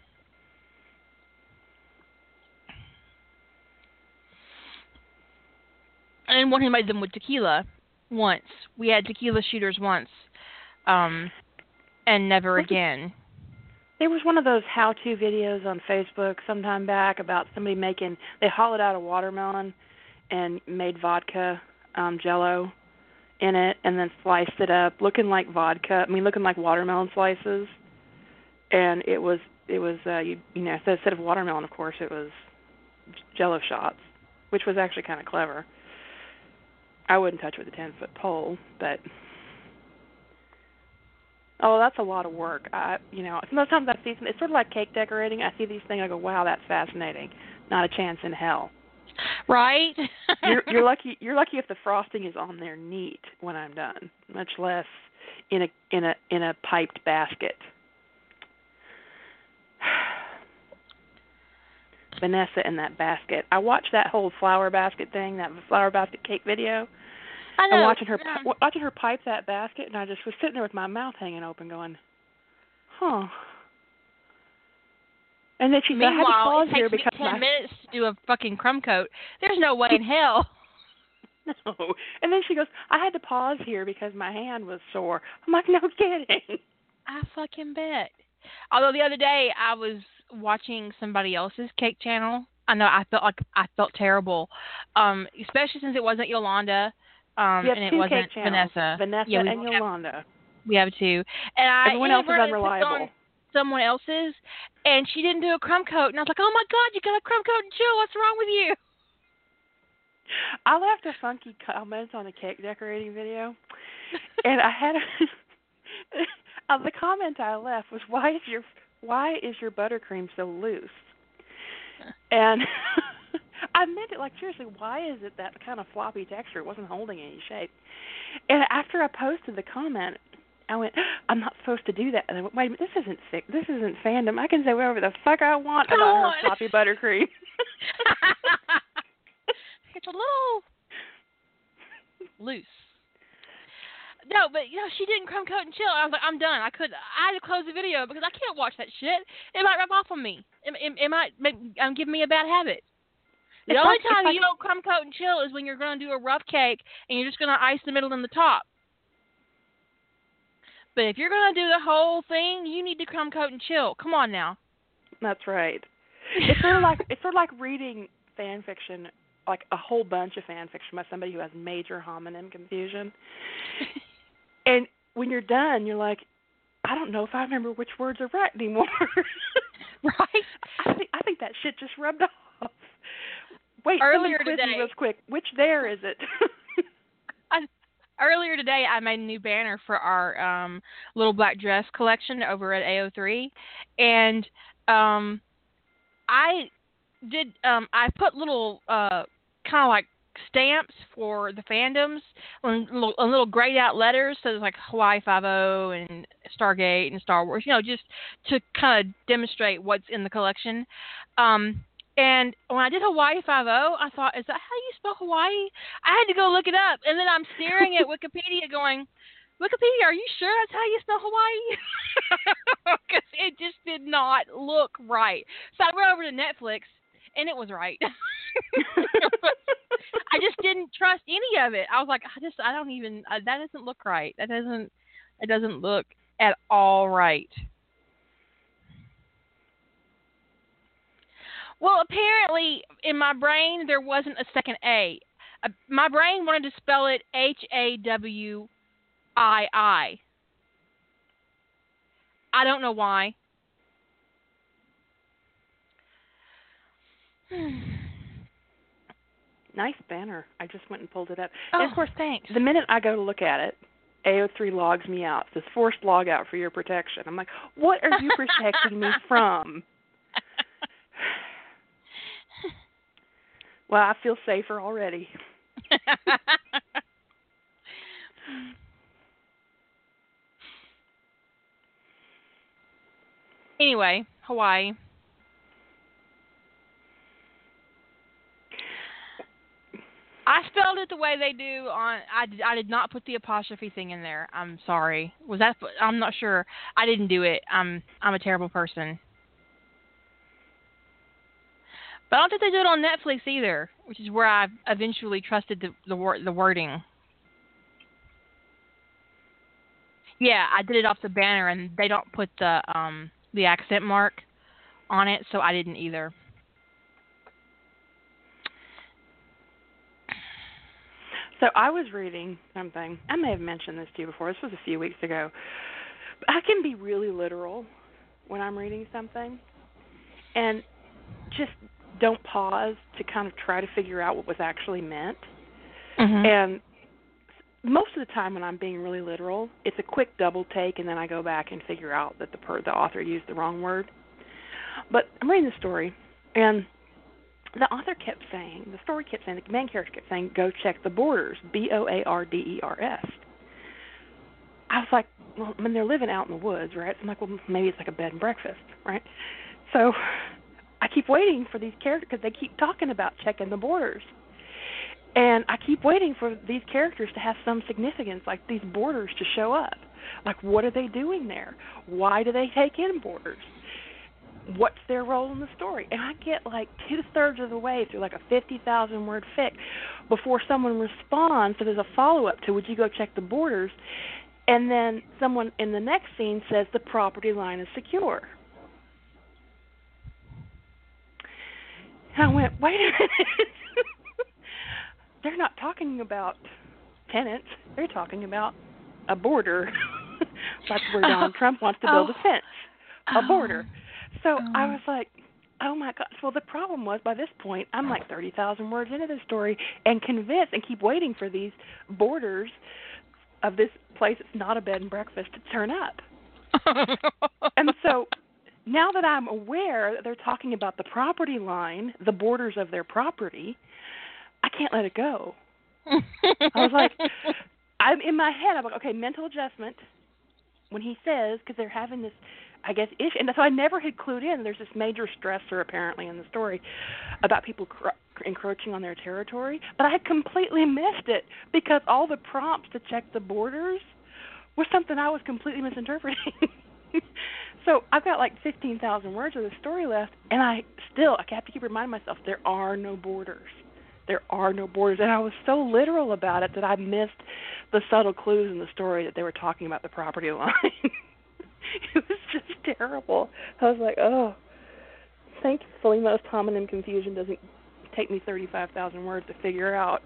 And one who made them with tequila once. We had tequila shooters once, um, and never again. There was one of those how-to videos on Facebook sometime back about somebody making they hollowed out a watermelon and made vodka um jello in it and then sliced it up looking like vodka, I mean looking like watermelon slices. And it was it was uh you you know instead of watermelon of course it was jello shots, which was actually kind of clever. I wouldn't touch it with a 10-foot pole, but Oh, that's a lot of work. I, you know, sometimes I see some, it's sort of like cake decorating. I see these things, I go, "Wow, that's fascinating." Not a chance in hell. Right? You're, you're [laughs] lucky. You're lucky if the frosting is on there neat when I'm done. Much less in a in a in a piped basket. [sighs] Vanessa in that basket. I watched that whole flower basket thing, that flower basket cake video. I know. I'm watching her yeah. watching her pipe that basket, and I just was sitting there with my mouth hanging open, going, "Huh." And then she said, "I had to Meanwhile, pause here because ten my minutes to do a fucking crumb coat. There's no way in hell. [laughs] [laughs] no." And then she goes, "I had to pause here because my hand was sore." I'm like, "No kidding." I fucking bet. Although the other day I was watching somebody else's cake channel. I know I felt like I felt terrible, um, especially since it wasn't Yolanda, um, have and it two wasn't Vanessa. Vanessa Yeah, and have- Yolanda. We have two, and I Everyone else is unreliable. On someone else's, and she didn't do a crumb coat, and I was like, oh my god, you got a crumb coat chill. What's wrong with you? I left a funky comment on a cake decorating video, and I had a, [laughs] the comment I left was, "Why is your why is your buttercream so loose?" And [laughs] I meant it like seriously. Why is it that kind of floppy texture? It wasn't holding any shape. And after I posted the comment, I went, [gasps] "I'm not supposed to do that." And I went, "Wait a minute, this isn't sick. This isn't fandom. I can say whatever the fuck I want about on. her floppy buttercream." [laughs] it's a little loose. No, but you know she didn't crumb coat and chill. I was like, I'm done. I could. I had to close the video because I can't watch that shit. It might rub off on me. It, it, it might make, um, give me a bad habit. The It's only like- time like- you don't crumb coat and chill is when you're going to do a rough cake and you're just going to ice the middle and the top. But if you're going to do the whole thing, you need to crumb coat and chill. Come on now. That's right. It's sort of like it's sort of like reading fan fiction, like a whole bunch of fan fiction by somebody who has major homonym confusion. [laughs] And when you're done, you're like, I don't know if I remember which words are right anymore. [laughs] right? I think I think that shit just rubbed off. Wait, Earlier quiz today- real quick. Which there is it? [laughs] earlier today I made a new banner for our um little black dress collection over at AO3 and um I did um I put little uh kind of like stamps for the fandoms on little, on little grayed out letters so there's like Hawaii 50 and Stargate and Star Wars you know just to kind of demonstrate what's in the collection. Um And when I did Hawaii Five O, I thought, is that how you spell Hawaii? I had to go look it up, and then I'm staring at [laughs] Wikipedia, going, Wikipedia, are you sure that's how you spell Hawaii? [laughs] Because it just did not look right. So I went over to Netflix, and it was right. [laughs] I just didn't trust any of it. I was like, I just, I don't even. Uh, that doesn't look right. That doesn't. It doesn't look at all right. Well, apparently in my brain there wasn't a second A. Uh, my brain wanted to spell it H A W I I. I don't know why. [sighs] nice banner. I just went and pulled it up. Oh, and of course, thanks. the minute I go to look at it, AO3 logs me out. It says forced log out for your protection. I'm like, what are you [laughs] protecting me from? Well, I feel safer already. [laughs] anyway, Hawaii. I spelled it the way they do on. I I did not put the apostrophe thing in there. I'm sorry. Was that? I'm not sure. I didn't do it. I'm I'm a terrible person. But I don't think they do it on Netflix either, which is where I eventually trusted the the, wor- the wording. Yeah, I did it off the banner, and they don't put the um the accent mark on it, so I didn't either. So I was reading something. I may have mentioned this to you before. This was a few weeks ago. I can be really literal when I'm reading something, and just don't pause to kind of try to figure out what was actually meant. Mm-hmm. And most of the time when I'm being really literal, it's a quick double take and then I go back and figure out that the per- the author used the wrong word. But I'm reading the story and the author kept saying, the story kept saying, the main character kept saying, go check the borders, B O A R D E R S. I was like, well, I mean, they're living out in the woods, right? So I'm like, well, maybe it's like a bed and breakfast, right? So I keep waiting for these characters because they keep talking about checking the borders. And I keep waiting for these characters to have some significance, like these borders to show up. Like, what are they doing there? Why do they take in borders? What's their role in the story? And I get like two thirds of the way through like a 50,000 word fic before someone responds. So there's a follow up to, would you go check the borders? And then someone in the next scene says the property line is secure. And I went, wait a minute. [laughs] They're not talking about tenants. They're talking about a border. [laughs] That's where Donald Oh. [laughs] Trump wants to build Oh. a fence, a oh. border. So oh. I Oh. was like, oh my gosh. Well, the problem was by this point, I'm like 30,000 words into the story and convinced and keep waiting for these borders of this place that's not a bed and breakfast to turn up. And so now that I'm aware that they're talking about the property line, the borders of their property, I can't let it go. I was like, [laughs] I'm in my head. I'm like, okay, mental adjustment. When he says, because they're having this, I guess, issue, and so I never had clued in. There's this major stressor apparently in the story about people cr- encroaching on their territory, but I had completely missed it because all the prompts to check the borders was something I was completely misinterpreting. [laughs] so I've got like 15,000 words of the story left, and I still I have to keep reminding myself there are no borders. There are no borders, and I was so literal about it that I missed the subtle clues in the story that they were talking about the property [laughs] line. it was just terrible. I was like, oh. Thankfully, most homonym confusion doesn't take me 35,000 words to figure out.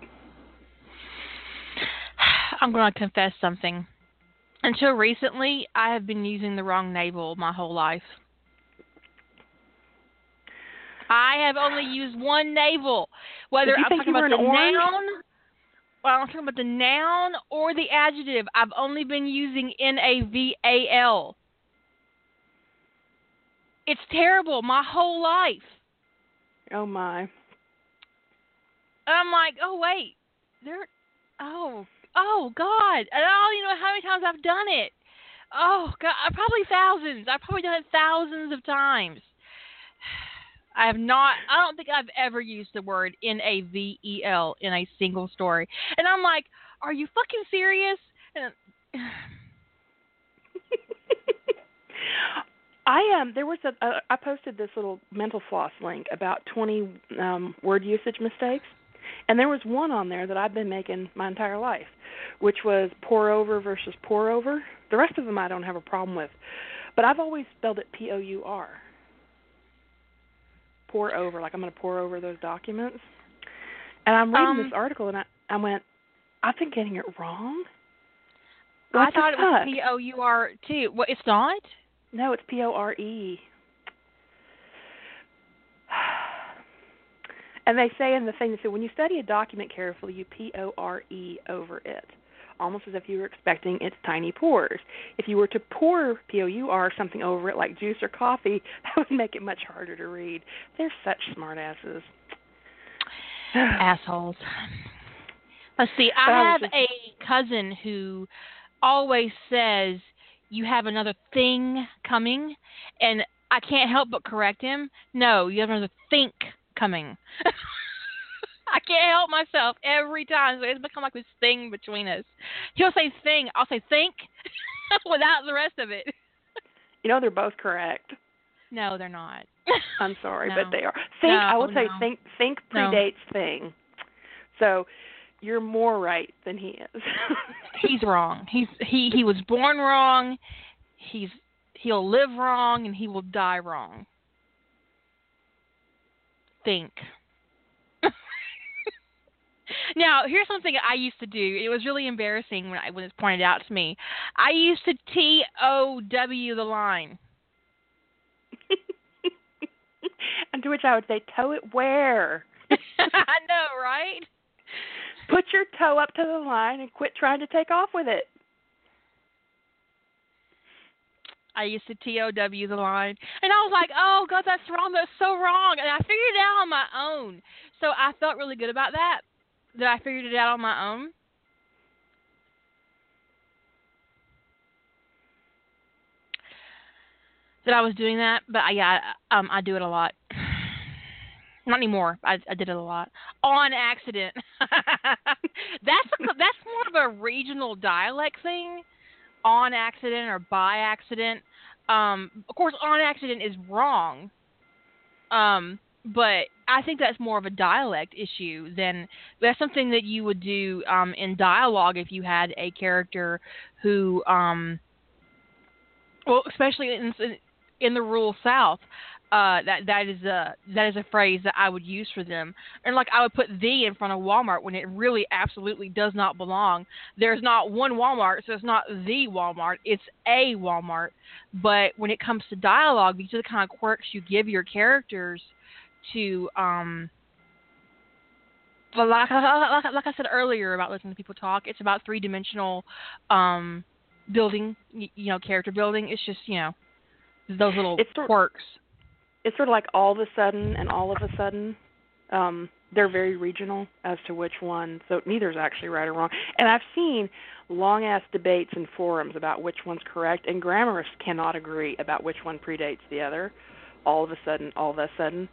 [sighs] I'm going to confess something. Until recently, I have been using the wrong navel my whole life. I have only used one navel. Whether I'm talking about the orange? noun, well, I'm talking about the noun or the adjective. I've only been using N A V A L. It's terrible my whole life. Oh my. I'm like, oh wait, there. Oh, oh God! And I don't know how many times I've done it. Oh God, uh, probably thousands. I've probably done it thousands of times. [sighs] I have not. I don't think I've ever used the word N A V E L in a single story. And I'm like, are you fucking serious? And, [laughs] I um there was a uh, I posted this little mental floss link about 20 um word usage mistakes. And there was one on there that I've been making my entire life, which was pour over versus pour over. The rest of them I don't have a problem with. But I've always spelled it P O U R. Pour over, like I'm going to pour over those documents. And I'm reading Um, this article and I I went, I've been getting it wrong. I What the thought it was? P O U R too. Well, it's not. No, it's P O R E. And they say in the thing, they say when you study a document carefully, you P O R E over it, almost as if you were expecting its tiny pores. If you were to pour P O U R something over it, like juice or coffee, [laughs] that would make it much harder to read. They're such smartasses. [sighs] Assholes. Let's see. I I have a cousin who always says you have another thing coming, and I can't help but correct him. No, you have another think coming. [laughs] I can't help myself every time. So it's become like this thing between us. He'll say thing, I'll say think, [laughs] without the rest of it. You know, they're both correct. No, they're not. I'm sorry, No. but they are. Think. I No, would say no. think. Think No. predates thing. So you're more right than he is. [laughs] he's wrong. He's he he was born wrong. He's he'll live wrong and he will die wrong. Think. [laughs] now, here's something I used to do. It was really embarrassing when I when it was pointed out to me. I used to T O W the line. [laughs] and to which I would say, toe it where? [laughs] I know, right? Put your toe up to the line and quit trying to take off with it. I used to T O W the line, and I was like, "Oh God, that's wrong. That's so wrong." And I figured it out on my own. So I felt really good about that. That I figured it out on my own. That I was doing that, but I, yeah, um, I do it a lot. [sighs] Not anymore. I, I did it a lot on accident. [laughs] that's a, that's more of a regional dialect thing on accident or by accident. Um, of course, on accident is wrong. Um, but I think that's more of a dialect issue than that's something that you would do um, in dialogue if you had a character who, um, well, especially in in the rural South. Uh, that that is a that is a phrase that I would use for them, and like I would put the in front of Walmart when it really absolutely does not belong. There's not one Walmart, so it's not the Walmart. It's a Walmart. But when it comes to dialogue, these are the kind of quirks you give your characters to um. Well, like, [laughs] like, like I said earlier about listening to people talk, it's about three dimensional um, building, you know, character building. It's just you know those little It's quirks. It's sort of like all of a sudden and all of a sudden. Um, they're very regional as to which one. So neither is actually right or wrong. And I've seen long ass debates in forums about which one's correct, and grammarists cannot agree about which one predates the other. All of a sudden, all of a sudden.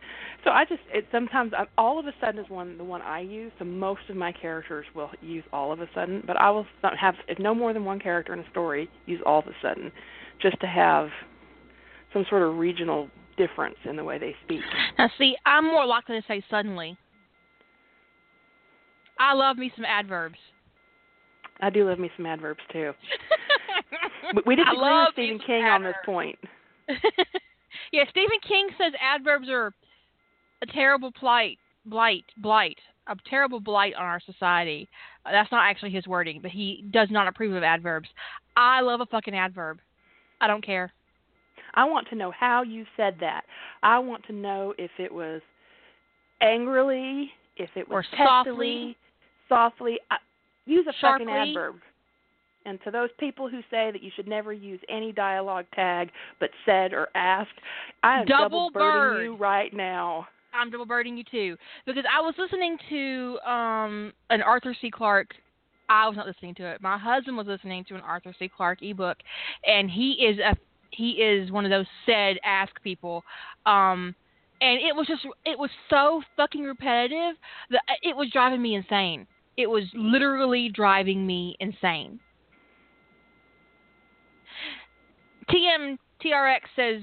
So I just it sometimes I, all of a sudden is one the one I use. So most of my characters will use all of a sudden, but I will have if no more than one character in a story use all of a sudden, just to have some sort of regional difference in the way they speak. Now, see, I'm more likely to say suddenly. I love me some adverbs. I do love me some adverbs too. [laughs] But we disagree with love Stephen King on this point. [laughs] yeah, Stephen King says adverbs are a terrible blight, blight, blight, a terrible blight on our society. Uh, that's not actually his wording, but he does not approve of adverbs. I love a fucking adverb. I don't care. I want to know how you said that. I want to know if it was angrily, if it was Or softly. softly. I, use a fucking adverb. And to those people who say that you should never use any dialogue tag but said or asked, I am Double birding bird. you right now. I'm double birding you too because I was listening to um an Arthur C. Clarke. I was not listening to it. My husband was listening to an Arthur C. Clarke ebook, and he is a he is one of those said ask people. Um, and it was just it was so fucking repetitive that it was driving me insane. It was literally driving me insane. TMTRX says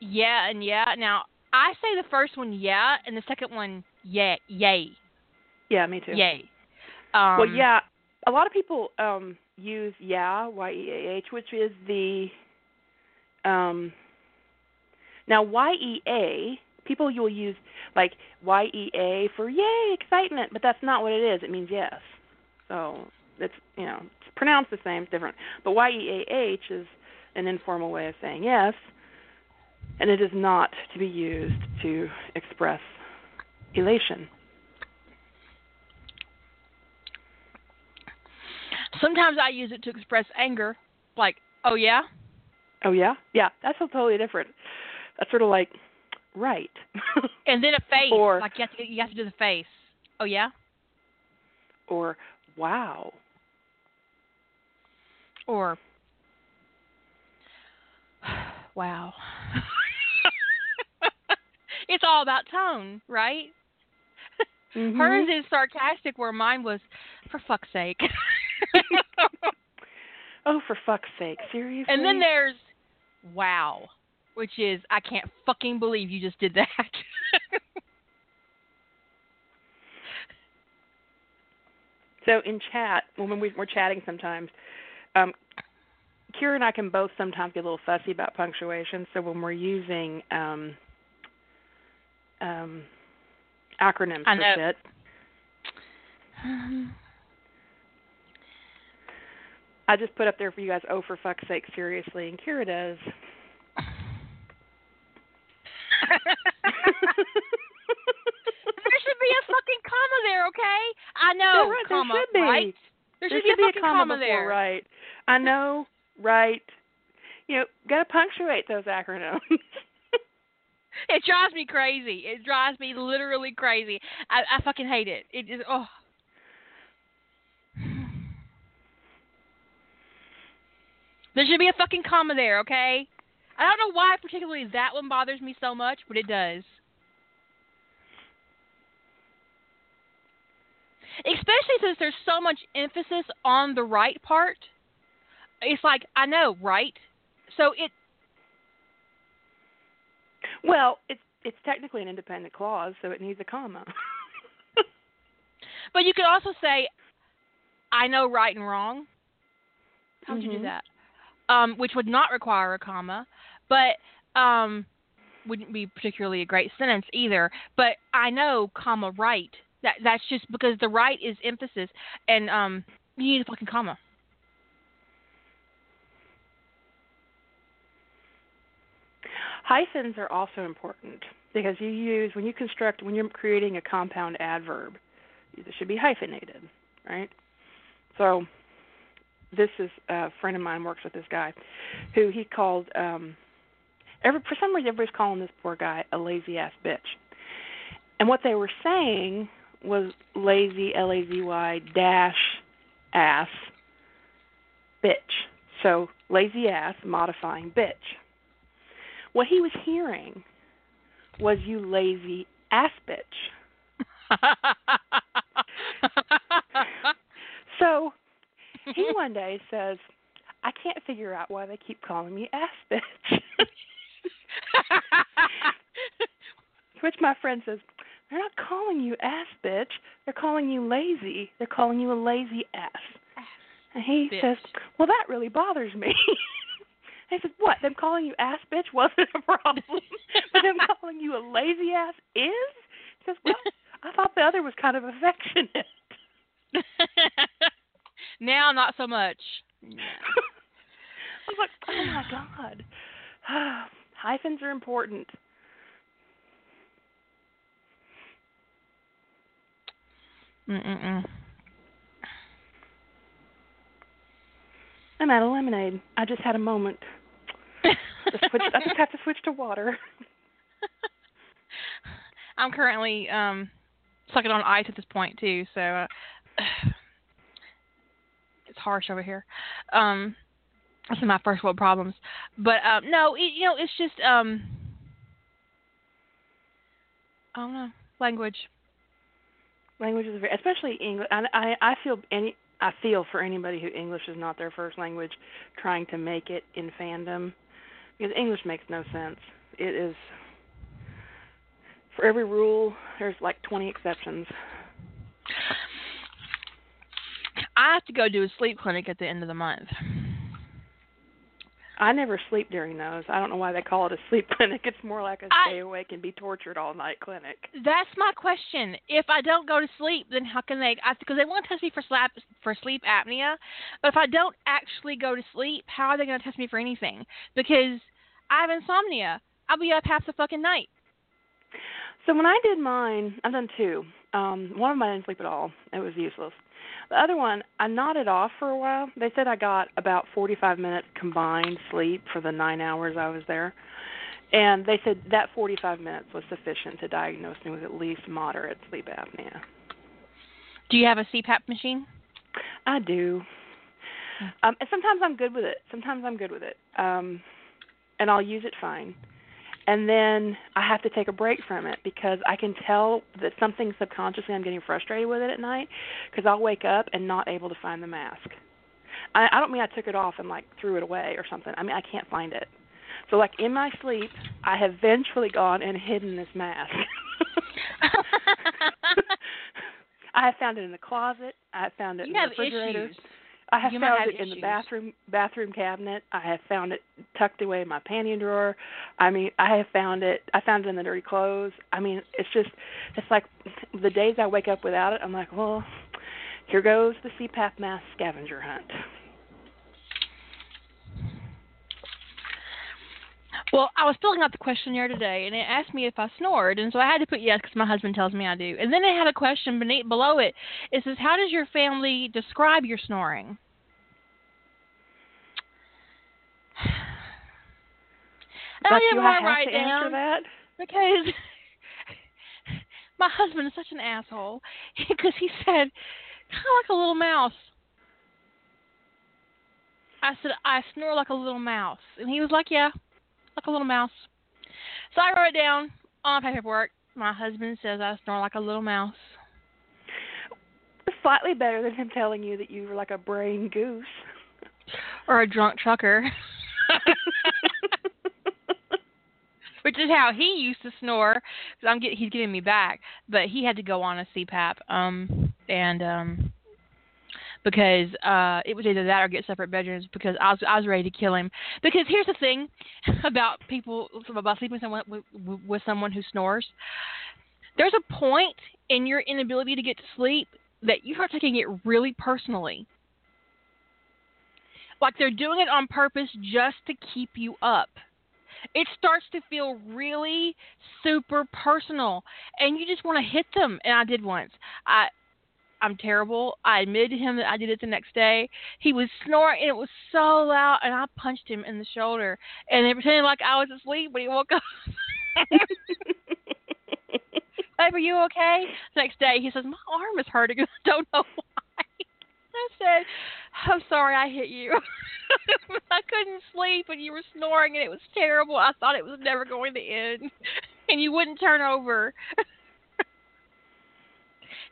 yeah and yeah. Now I say the first one yeah, and the second one yeah yay. Yeah, me too. Yay. Um, well, yeah, a lot of people um use yeah y e a h, which is the um now y e a people you'll use like y e a for yay excitement, but that's not what it is. It means yes. So it's you know it's pronounced the same, it's different. But y e a h is an informal way of saying yes, and it is not to be used to express elation. Sometimes I use it to express anger, like, oh yeah? Oh yeah? Yeah, that's totally different. That's sort of like, right. [laughs] and then a face, or, like you have, to, you have to do the face. Oh yeah? Or, wow. Or, [sighs] wow. [laughs] it's all about tone, right? Mm-hmm. Hers is sarcastic, where mine was, for fuck's sake. [laughs] oh, for fuck's sake, seriously? And then there's wow, which is I can't fucking believe you just did that. [laughs] so in chat, when we, we're chatting sometimes, um, Kira and I can both sometimes get a little fussy about punctuation. So when we're using um, um, acronyms for shit, Um, I just put up there for you guys. Oh, for fuck's sake, seriously, and here it is. there should be a fucking comma there, okay? I know, There- there comma, should be. right? There There should, be a fucking comma, before there. right. I know, right. You know, gotta punctuate those acronyms. [laughs] It drives me crazy. It drives me literally crazy. I, I fucking hate it. It is oh. There should be a fucking comma there, okay? I don't know why particularly that one bothers me so much, but it does. Especially since there's so much emphasis on the right part. It's like I know, right? So it well, it's it's technically an independent clause, so it needs a comma. [laughs] But you could also say, I know right and wrong. How would you do Mhm. that? Um, which would not require a comma, but um, wouldn't be particularly a great sentence either. But I know, comma, right. That that's just because the right is emphasis, and um, you need a fucking comma. Hyphens are also important because you use when you construct when you're creating a compound adverb, it should be hyphenated, right? So this is a friend of mine works with this guy who he called um every for some reason everybody's calling this poor guy a lazy ass bitch. And what they were saying was lazy L A Z Y dash ass bitch. So lazy ass modifying bitch. What he was hearing was you lazy ass bitch. [laughs] So he [laughs] one day says, I can't figure out why they keep calling me ass bitch. Which my friend says, They're not calling you ass bitch. They're calling you lazy. They're calling you a lazy ass. And he Bitch. says, Well, that really bothers me. [laughs] I said, What? Them calling you ass bitch wasn't a problem. but them calling you a lazy ass is? He says, Well, [laughs] I thought the other was kind of affectionate. Now, not so much. [laughs] I was like, oh my god. [sighs] Hyphens are important. Mm-mm-mm. I'm out of lemonade. I just had a moment. Just switch, I just have to switch to water. [laughs] I'm currently um sucking on ice at this point too, so uh, [sighs] [laughs] it's harsh over here. Um this is my first world problems. But um no, it, you know, it's just um I don't know. Language. Language is very, especially English. I, I I feel any I feel for anybody who English is not their first language, trying to make it in fandom, because English makes no sense. It is for every rule there's like 20 exceptions. I have to go do a sleep clinic at the end of the month. I never sleep during those. I don't know why they call it a sleep [laughs] clinic. It's more like a stay awake and be tortured all night clinic. That's my question. If I don't go to sleep, then how can they? Because they want to test me for slap for sleep apnea, but if I don't actually go to sleep, how are they going to test me for anything? Because I have insomnia. I'll be up half the fucking night. So when I did mine, I've done two. Um, one of them I didn't sleep at all. It was useless. The other one, I nodded off for a while. They said I got about 45 minutes combined sleep for the nine hours I was there. And they said that 45 minutes was sufficient to diagnose me with at least moderate sleep apnea. Do you have a CPAP machine? I do. Um, and sometimes I'm good with it. Sometimes I'm good with it. Um, and I'll use it fine. And then I have to take a break from it because I can tell that something subconsciously I'm getting frustrated with it at night because I'll wake up and not able to find the mask. I, I don't mean I took it off and like threw it away or something. I mean I can't find it. So like in my sleep, I have vengefully gone and hidden this mask. [laughs] [laughs] I have found it in the closet. I have found it you in the refrigerator. issues. I have You found it in the bathroom bathroom cabinet. I have found it tucked away in my panty drawer. I mean, I have found it. I found it in the dirty clothes. I mean, it's just, it's like the days I wake up without it. I'm like, well, here goes the CPAP mask scavenger hunt. Well, I was filling out the questionnaire today, and it asked me if I snored, and so I had to put yes because my husband tells me I do. And then it had a question beneath below it. It says, "How does your family describe your snoring?" [sighs] And I but didn't want to have write to down answer that? because [laughs] my husband is such an asshole [laughs] because he said, "Kind of like a little mouse." I said, "I snore like a little mouse," and he was like, "Yeah." Like a little mouse. So I wrote it down on my paperwork. My husband says I snore like a little mouse. Slightly better than him telling you that you were like a brain goose. Or a drunk trucker. [laughs] Which is how he used to snore. Cause I'm get, he's getting me back, but he had to go on a CPAP. Um, and um, because uh, it was either that or get separate bedrooms because I was I was ready to kill him. Because here's the thing [laughs] about people about sleeping someone with, with someone who snores. There's a point in your inability to get to sleep that you start taking it really personally. Like they're doing it on purpose just to keep you up. It starts to feel really super personal, and you just want to hit them. And I did once. I I'm terrible. I admitted to him that I did it the next day. He was snoring and it was so loud and I punched him in the shoulder and they pretended like I was asleep when he woke up. [laughs] Babe, are you okay? The next day he says, My arm is hurting. I don't know why. I said, I'm sorry I hit you. [laughs] I couldn't sleep and you were snoring and it was terrible. I thought it was never going to end. And you wouldn't turn over.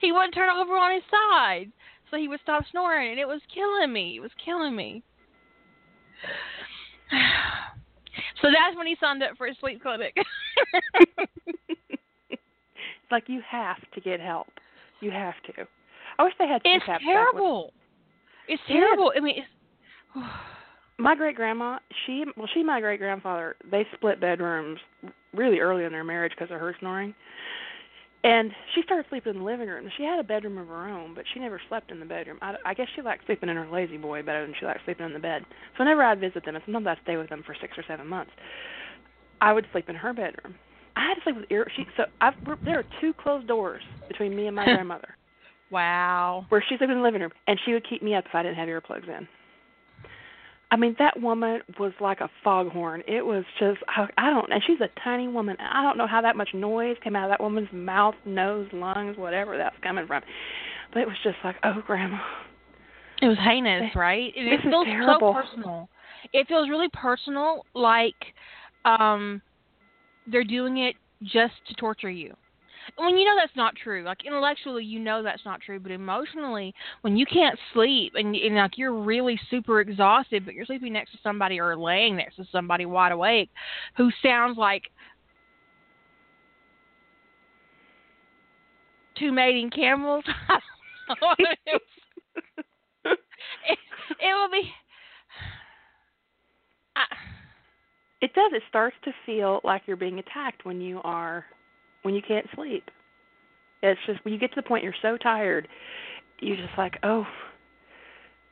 He wouldn't turn over on his side. So he would stop snoring and it was killing me. It was killing me. [sighs] So that's when he signed up for a sleep clinic. [laughs] it's like you have to get help. You have to. I wish they had it's terrible. It's It terrible. I mean, it's, [sighs] my great grandma, she well, she and my great grandfather, they split bedrooms really early in their marriage because of her snoring. And she started sleeping in the living room. She had a bedroom of her own, but she never slept in the bedroom. I, I guess she liked sleeping in her lazy boy better than she liked sleeping in the bed. So whenever I'd visit them, and sometimes I'd stay with them for six or seven months, I would sleep in her bedroom. I had to sleep with ear. She so I've, there are two closed doors between me and my [laughs] grandmother, wow. where she slept in the living room, and she would keep me up if I didn't have earplugs in. I mean, that woman was like a foghorn. It was just, I, I don't, and she's a tiny woman. I don't know how that much noise came out of that woman's mouth, nose, lungs, whatever that's coming from. But it was just like, oh, grandma. It was heinous, right? It is feels terrible. so personal. It feels really personal, like um they're doing it just to torture you. When you know that's not true. Like intellectually, you know that's not true, but emotionally, when you can't sleep and, and like you're really super exhausted, but you're sleeping next to somebody or laying next to somebody wide awake, who sounds like two mating camels. [laughs] it, it will be. I, it does. It starts to feel like you're being attacked when you are when you can't sleep. It's just when you get to the point you're so tired, you're just like, oh,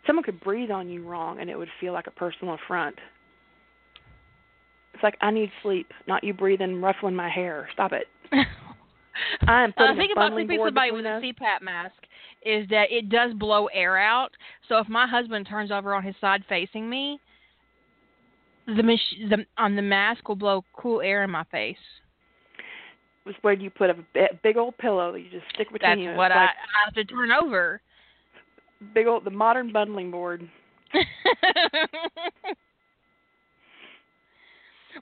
someone could breathe on you wrong and it would feel like a personal affront. It's like I need sleep, not you breathing, ruffling my hair. Stop it. [laughs] I am putting think a about sleeping somebody with a. CPAP mask is that it does blow air out. So if my husband turns over on his side facing me, the, mach- the on the mask will blow cool air in my face. Was where you put a big old pillow that you just stick between That's you. It's what I, like I have to turn over. big old the modern bundling board. [laughs]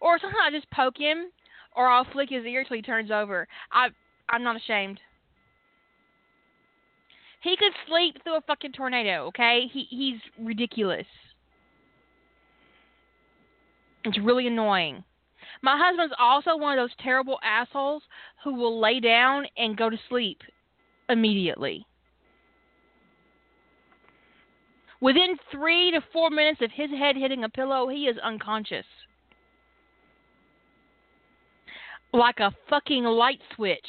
or sometimes I just poke him, or I'll flick his ear till he turns over. I I'm not ashamed. He could sleep through a fucking tornado. Okay, he he's ridiculous. It's really annoying. My husband's also one of those terrible assholes who will lay down and go to sleep immediately. Within three to four minutes of his head hitting a pillow, he is unconscious. Like a fucking light switch.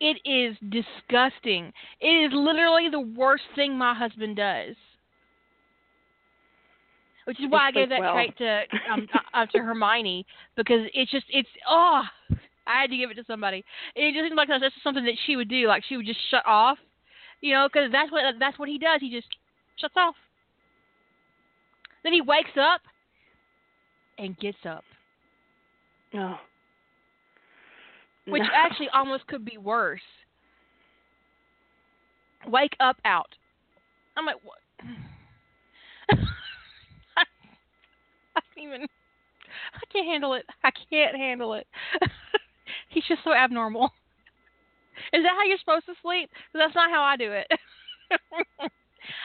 It is disgusting. It is literally the worst thing my husband does. Which is why I gave that well. trait to um, uh, to Hermione because it's just it's oh I had to give it to somebody. It just seems like that's just something that she would do. Like she would just shut off, you know, because that's what that's what he does. He just shuts off. Then he wakes up and gets up, No. which No. [laughs] actually almost could be worse. Wake up out. I'm like, what? I can't even. I can't handle it. I can't handle it. [laughs] He's just so abnormal. Is that how you're supposed to sleep? 'Cause that's not how I do it. [laughs]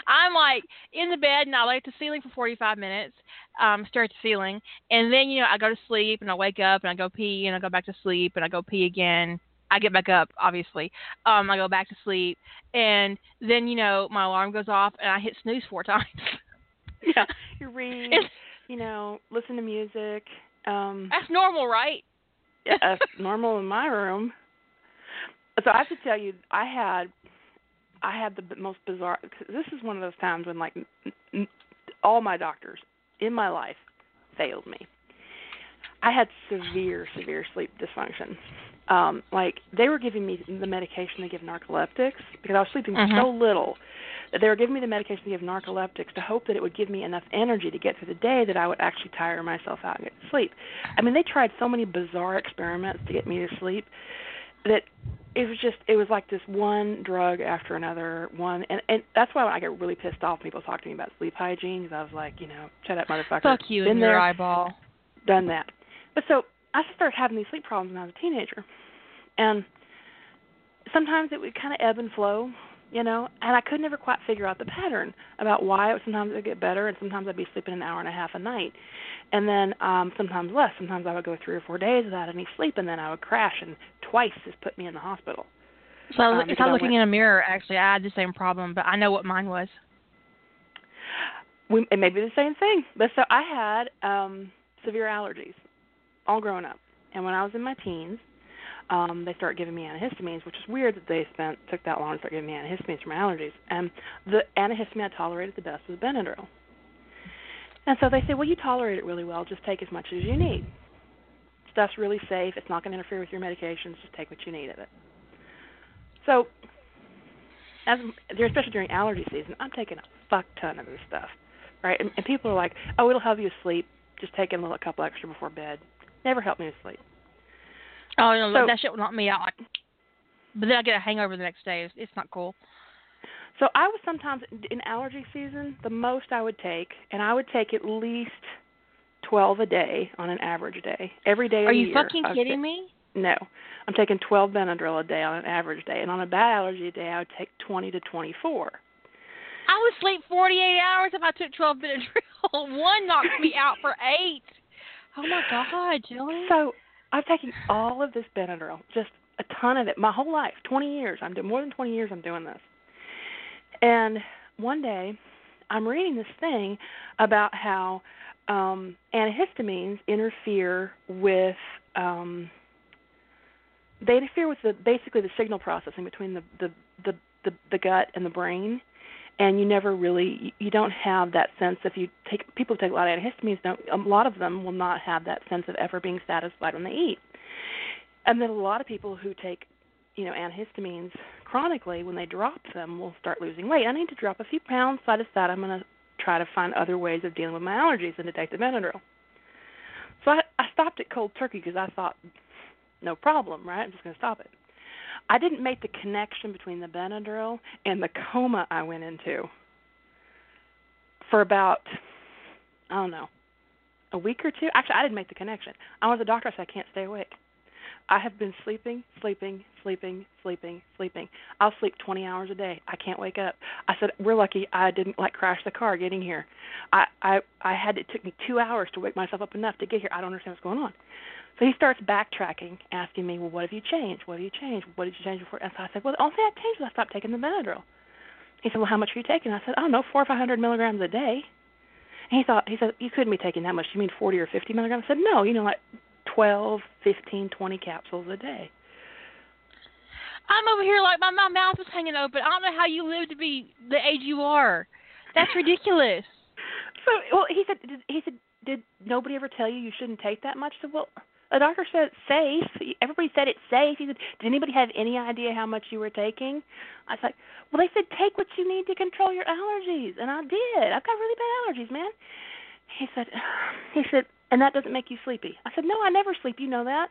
I'm like in the bed and I lay at the ceiling for 45 minutes, um, stare at the ceiling, and then you know I go to sleep and I wake up and I go pee and I go back to sleep and I go pee again. I get back up, obviously. Um, I go back to sleep, and then you know my alarm goes off and I hit snooze four [laughs] times. yeah, you read, It's- you know, listen to music. Um That's normal, right? yeah, that's [laughs] normal in my room. So I have to tell you, I had, I had the most bizarre. This is one of those times when like all my doctors in my life failed me. I had severe, severe sleep dysfunction. Um, like they were giving me the medication they give narcoleptics because I was sleeping Mhm. so little that they were giving me the medication they give narcoleptics to hope that it would give me enough energy to get through the day that I would actually tire myself out and get to sleep. I mean, they tried so many bizarre experiments to get me to sleep that it was just it was like this one drug after another one and and that's why I get really pissed off when people talk to me about sleep hygiene because I was like you know shut up motherfucker Fuck you been and your eyeball. done that but so I started having these sleep problems when I was a teenager. And sometimes it would kind of ebb and flow you know and I could never quite figure out the pattern about why it would sometimes it would get better and sometimes I'd be sleeping an hour and a half a night. And then um sometimes less. Sometimes I would go three or four days without any sleep and then I would crash and twice has put me in the hospital. So Um, if because I'm looking went- in a mirror, actually, I had the same problem, but I know what mine was. we it may be the same thing. But so I had um severe allergies all growing up. And when I was in my teens, um, they started giving me antihistamines, which is weird that they spent took that long to start giving me antihistamines for my allergies. And the antihistamine I tolerated the best was Benadryl. And so they said, Well you tolerate it really well, just take as much as you need. Stuff's really safe, it's not gonna interfere with your medications, just take what you need of it. So as especially during allergy season, I'm taking a fuck ton of this stuff right? And, and people are like, "Oh, it'll help you sleep. Just taking a little a couple extra before bed." Never helped me to sleep. Oh, no, So- that shit would knock me out. But then I get a hangover the next day. It's, it's not cool. So I was sometimes in allergy season, the most I would take, and I would take at least twelve a day on an average day, every day. of Are you year, fucking kidding take- me? No, I'm taking 12 Benadryl a day on an average day, and on a bad allergy day, I would take 20 to 24. I would sleep 48 hours if I took 12 Benadryl. [laughs] One knocks me out for eight. Oh my God, Julie. So I'm taking all of this Benadryl, just a ton of it, my whole life, 20 years. I'm doing more than 20 years. I'm doing this. And one day, I'm reading this thing about how um, antihistamines interfere with um, they interfere with the basically the signal processing between the the the the, the gut and the brain and you never really you don't have that sense if you take people who take a lot of antihistamines don't a lot of them will not have that sense of ever being satisfied when they eat. And then a lot of people who take you know antihistamines chronically when they drop them will start losing weight. I need to drop a few pounds so i decided i'm going to try to find other ways of dealing with my allergies and to take the benadryl. So i i stopped at cold turkey because i thought no problem right? I'm just going to stop it I didn't make the connection between the Benadryl and the coma I went into for about I don't know a week or two. Actually, I didn't make the connection. I was a doctor, so I can't stay awake. I have been sleeping, sleeping, sleeping, sleeping, sleeping. I'll sleep 20 hours a day. I can't wake up. I said, "We're lucky I didn't like crash the car getting here. I I I had it took me 2 hours to wake myself up enough to get here. I don't understand what's going on." So he starts backtracking, asking me, "Well, what have you changed? What have you changed? What did you change before?" And so I said, "Well, the only thing I changed was I stopped taking the Benadryl." He said, "Well, how much are you taking?" I said, "I don't know, four or five hundred milligrams a day." And he thought, he said, "You couldn't be taking that much. You mean forty or fifty milligrams?" I said, "No, you know, like twelve, fifteen, twenty capsules a day." I'm over here like my, my mouth is hanging open. I don't know how you live to be the age you are. That's [laughs] ridiculous. So, well, he said, did, he said, did nobody ever tell you you shouldn't take that much? Said, well, the doctor said it's safe. Everybody said it's safe. He said, did anybody have any idea how much you were taking? I was like, well, they said take what you need to control your allergies, and I did. I've got really bad allergies, man. He said, [sighs] he said, and that doesn't make you sleepy. I said, no, I never sleep. You know that.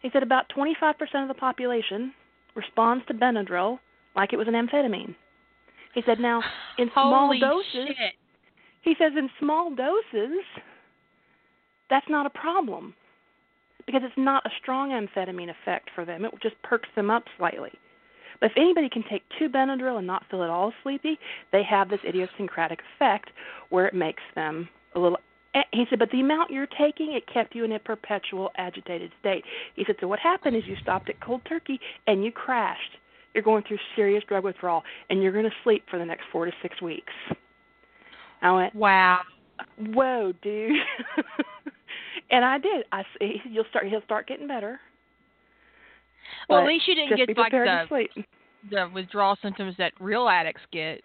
He said about 25% of the population responds to Benadryl like it was an amphetamine. He said now in [sighs] small Holy doses. Shit. He says in small doses, that's not a problem because it's not a strong amphetamine effect for them. It just perks them up slightly. But if anybody can take two Benadryl and not feel at all sleepy, they have this idiosyncratic effect where it makes them a little. He said, but the amount you're taking, it kept you in a perpetual agitated state. He said, so what happened is you stopped at cold turkey and you crashed. You're going through serious drug withdrawal, and you're going to sleep for the next four to six weeks. I went, Wow. whoa, dude. [laughs] and I did. I he- you'll start. He'll start getting better. Well, at least you didn't get like the the withdrawal symptoms that real addicts get.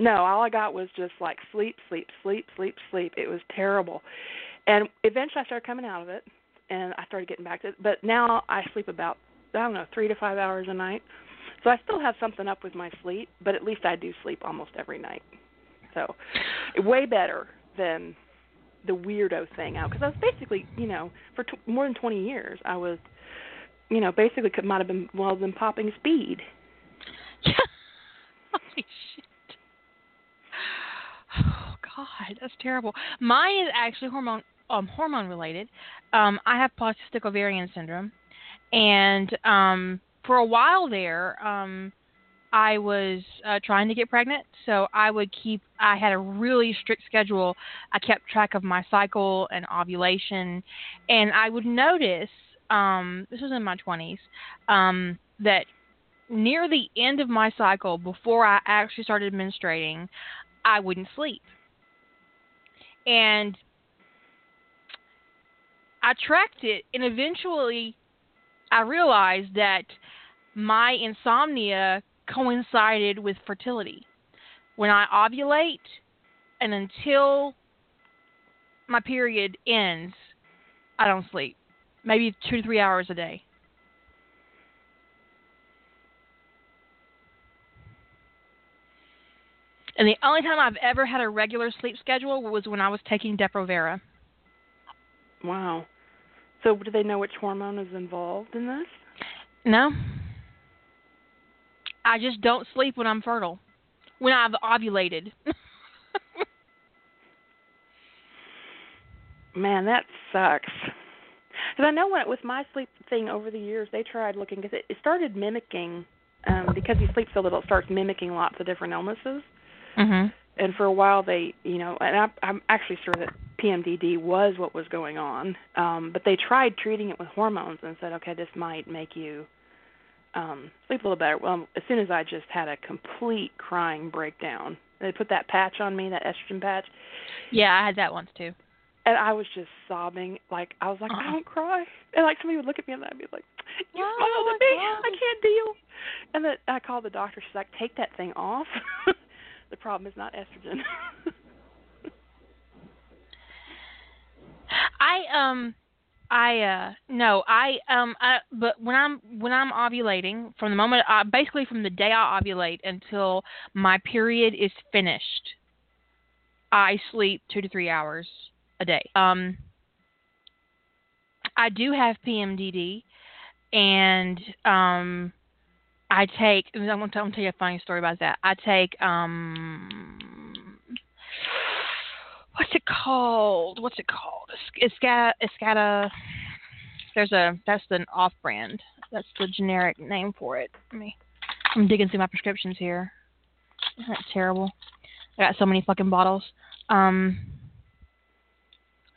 No, all I got was just like sleep, sleep, sleep, sleep, sleep. It was terrible. And eventually I started coming out of it and I started getting back to it. But now I sleep about I don't know, 3 to 5 hours a night. So I still have something up with my sleep, but at least I do sleep almost every night. So way better than the weirdo thing out because I was basically, you know, for t- more than 20 years I was you know, basically could might have been well been popping speed. Yeah. [laughs] Holy shit. Oh God, that's terrible. Mine is actually hormone um hormone related. Um I have polycystic ovarian syndrome and um for a while there um I was uh, trying to get pregnant, so I would keep. I had a really strict schedule. I kept track of my cycle and ovulation, and I would notice. Um, this was in my twenties. Um, that near the end of my cycle, before I actually started menstruating, I wouldn't sleep. And I tracked it, and eventually I realized that my insomnia coincided with fertility. When I ovulate and until my period ends, I don't sleep. Maybe two to three hours a day. And the only time I've ever had a regular sleep schedule was when I was taking Depo-Provera. Wow. So do they know which hormone is involved in this? No. I just don't sleep when I'm fertile. When I've ovulated. [laughs] Man, that sucks. Because I know when, with my sleep thing over the years, they tried looking because it, it started mimicking um because you sleep so little, it starts mimicking lots of different illnesses. Mhm. And for a while, they, you know, and I, I'm actually sure that PMDD was what was going on. Um, but they tried treating it with hormones and said, okay, this might make you um sleep a little better. Well, as soon as I just had a complete crying breakdown, they put that patch on me, that estrogen patch, Yeah, I had that once too. and I was just sobbing. Like I was like, Uh-uh. I don't cry, and like somebody would look at me and I'd be like, You Oh, smiled at me. God. I can't deal. And then I called the doctor. She's like, Take that thing off. [laughs] the problem is not estrogen. [laughs] I um I uh no I um I but when I'm when I'm ovulating from the moment I basically from the day I ovulate until my period is finished I sleep 2 to 3 hours a day. Um I do have PMDD and um I take I'm going to tell you a funny story about that. I take um what's it called? What's it called? It's Escata. Escata. There's a that's the off brand. That's the generic name for it. Let me. I'm digging through my prescriptions here. Isn't that terrible? I got so many fucking bottles. Um,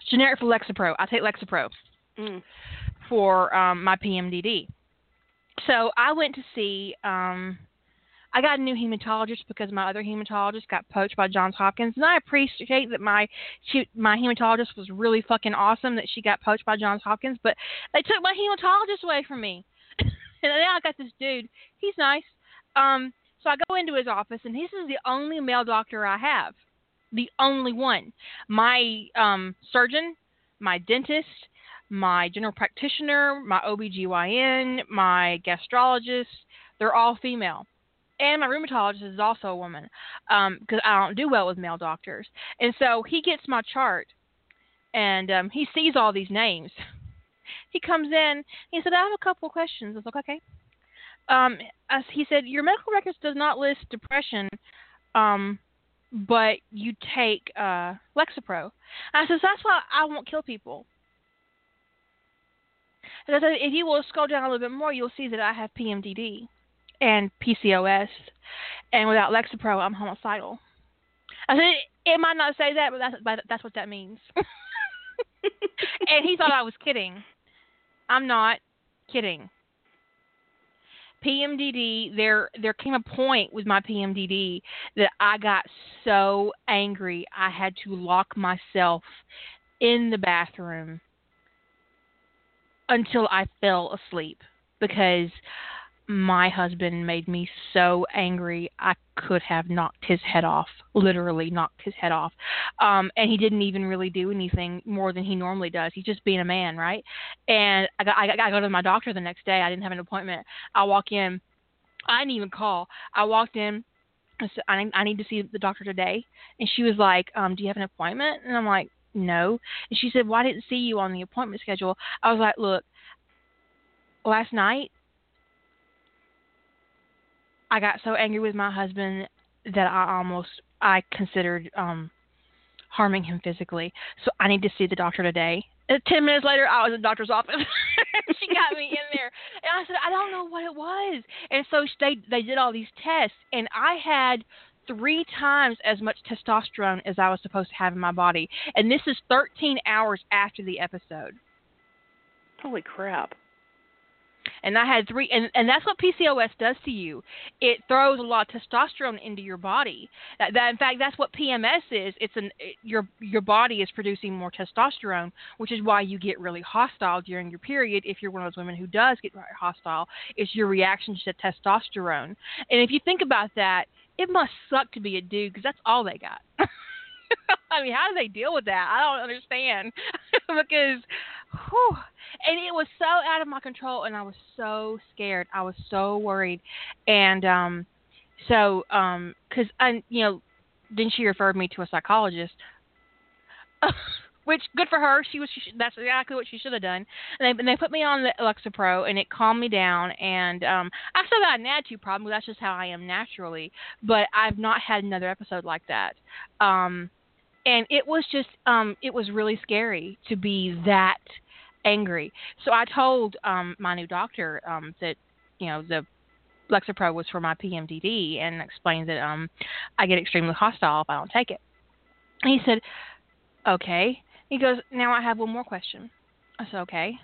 generic for Lexapro. I take Lexapro mm. for um, my PMDD. So I went to see. Um, I got a new hematologist because my other hematologist got poached by Johns Hopkins, and I appreciate that my she, my hematologist was really fucking awesome that she got poached by Johns Hopkins, but they took my hematologist away from me, [laughs] and now I got this dude. He's nice. Um, so I go into his office, and this is the only male doctor I have, the only one. My um, surgeon, my dentist, my general practitioner, my OBGYN, my gastrologist, they're all female. And my rheumatologist is also a woman because I don't do well with male doctors. And so he gets my chart and um, he sees all these names. [laughs] He comes in, he said, I have a couple of questions. I was like, okay. Um, he said, Your medical records does not list depression, um, but you take uh, Lexapro. I says, That's why I won't kill people. And I said, if you will scroll down a little bit more, you'll see that I have PMDD and PCOS, and without Lexapro, I'm homicidal. I said, it might not say that, but that's but that's what that means. [laughs] and he thought I was kidding. I'm not kidding. PMDD, there there came a point with my PMDD that I got so angry I had to lock myself in the bathroom until I fell asleep because my husband made me so angry I could have knocked his head off, literally knocked his head off. Um and he didn't even really do anything more than he normally does. He's just being a man, right? And I got I got I go to my doctor the next day. I didn't have an appointment. I walk in. I didn't even call. I walked in I said, I, I need to see the doctor today. And she was like, um, do you have an appointment? And I'm like, no. And she said, well, I didn't see you on the appointment schedule. I was like, look, last night I got so angry with my husband that I almost I considered um harming him physically. So I need to see the doctor today. And ten minutes later, I was in the doctor's office. [laughs] she got me in there, and I said, I don't know what it was. And so they they did all these tests, and I had three times as much testosterone as I was supposed to have in my body. And this is 13 hours after the episode. Holy crap! and I had three, and and that's what PCOS does to you. It throws a lot of testosterone into your body. That, that in fact, that's what PMS is. It's an it, your your body is producing more testosterone, which is why you get really hostile during your period. If you're one of those women who does get hostile, it's your reaction to testosterone. And if you think about that, it must suck to be a dude because that's all they got. [laughs] I mean, how do they deal with that? I don't understand [laughs] because, whew, and it was so out of my control, and I was so scared. I was so worried, and um, so um, because and you know, then she referred me to a psychologist. [laughs] Which good for her. She was. She, that's exactly what she should have done. And they, and they put me on the Lexapro, and it calmed me down. And um, I still got an attitude problem. That's just how I am naturally. But I've not had another episode like that. Um, and it was just um it was really scary to be that angry. So I told um my new doctor um that you know the Lexapro was for my PMDD and explained that um I get extremely hostile if I don't take it. And he said, "Okay." He goes, "Now I have one more question." I said, "Okay."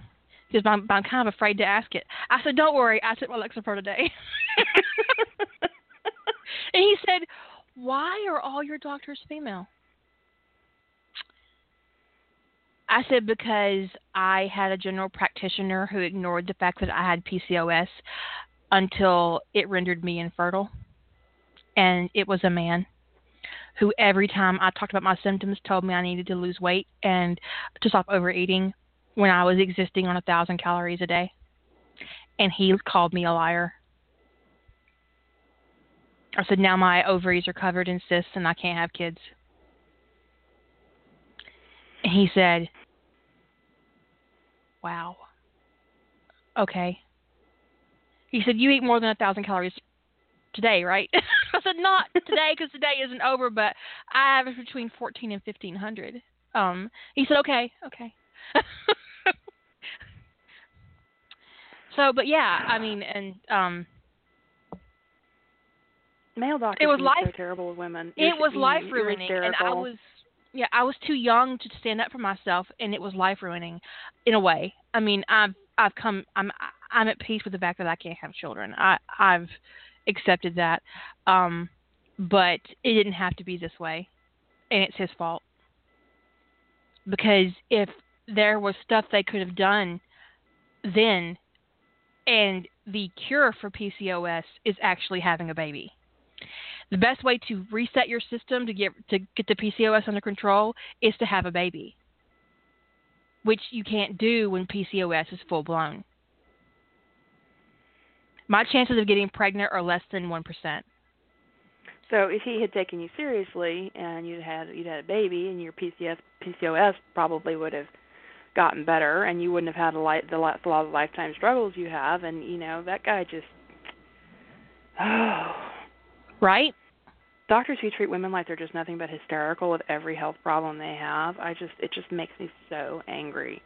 He goes, I'm, I'm kind of afraid to ask it. I said, "Don't worry, I took my Lexapro today." [laughs] and he said, "Why are all your doctors female?" I said because I had a general practitioner who ignored the fact that I had PCOS until it rendered me infertile. And it was a man who, every time I talked about my symptoms, told me I needed to lose weight and to stop overeating when I was existing on a thousand calories a day. And he called me a liar. I said, now my ovaries are covered in cysts and I can't have kids. And he said, Wow. Okay. He said, You eat more than a thousand calories today, right? [laughs] I said, Not today because today isn't over, but I average between 14 and 1500. Um, he said, Okay, okay. [laughs] so, but yeah, I mean, and um, male doctors it was life so terrible with women. It You're- was you- life ruining, and I was yeah, I was too young to stand up for myself, and it was life ruining, in a way. I mean, I've I've come I'm I'm at peace with the fact that I can't have children. I I've accepted that, um, but it didn't have to be this way, and it's his fault. Because if there was stuff they could have done then, and the cure for PCOS is actually having a baby the best way to reset your system to get to get the PCOS under control is to have a baby, which you can't do when PCOS is full blown. My chances of getting pregnant are less than one percent. So if he had taken you seriously and you'd had you'd had a baby and your PCS PCOS probably would have gotten better and you wouldn't have had a, li- the, lot of lifetime struggles you have and you know that guy just oh [sighs] Right? doctors who treat women like they're just nothing but hysterical with every health problem they have i just it just makes me so angry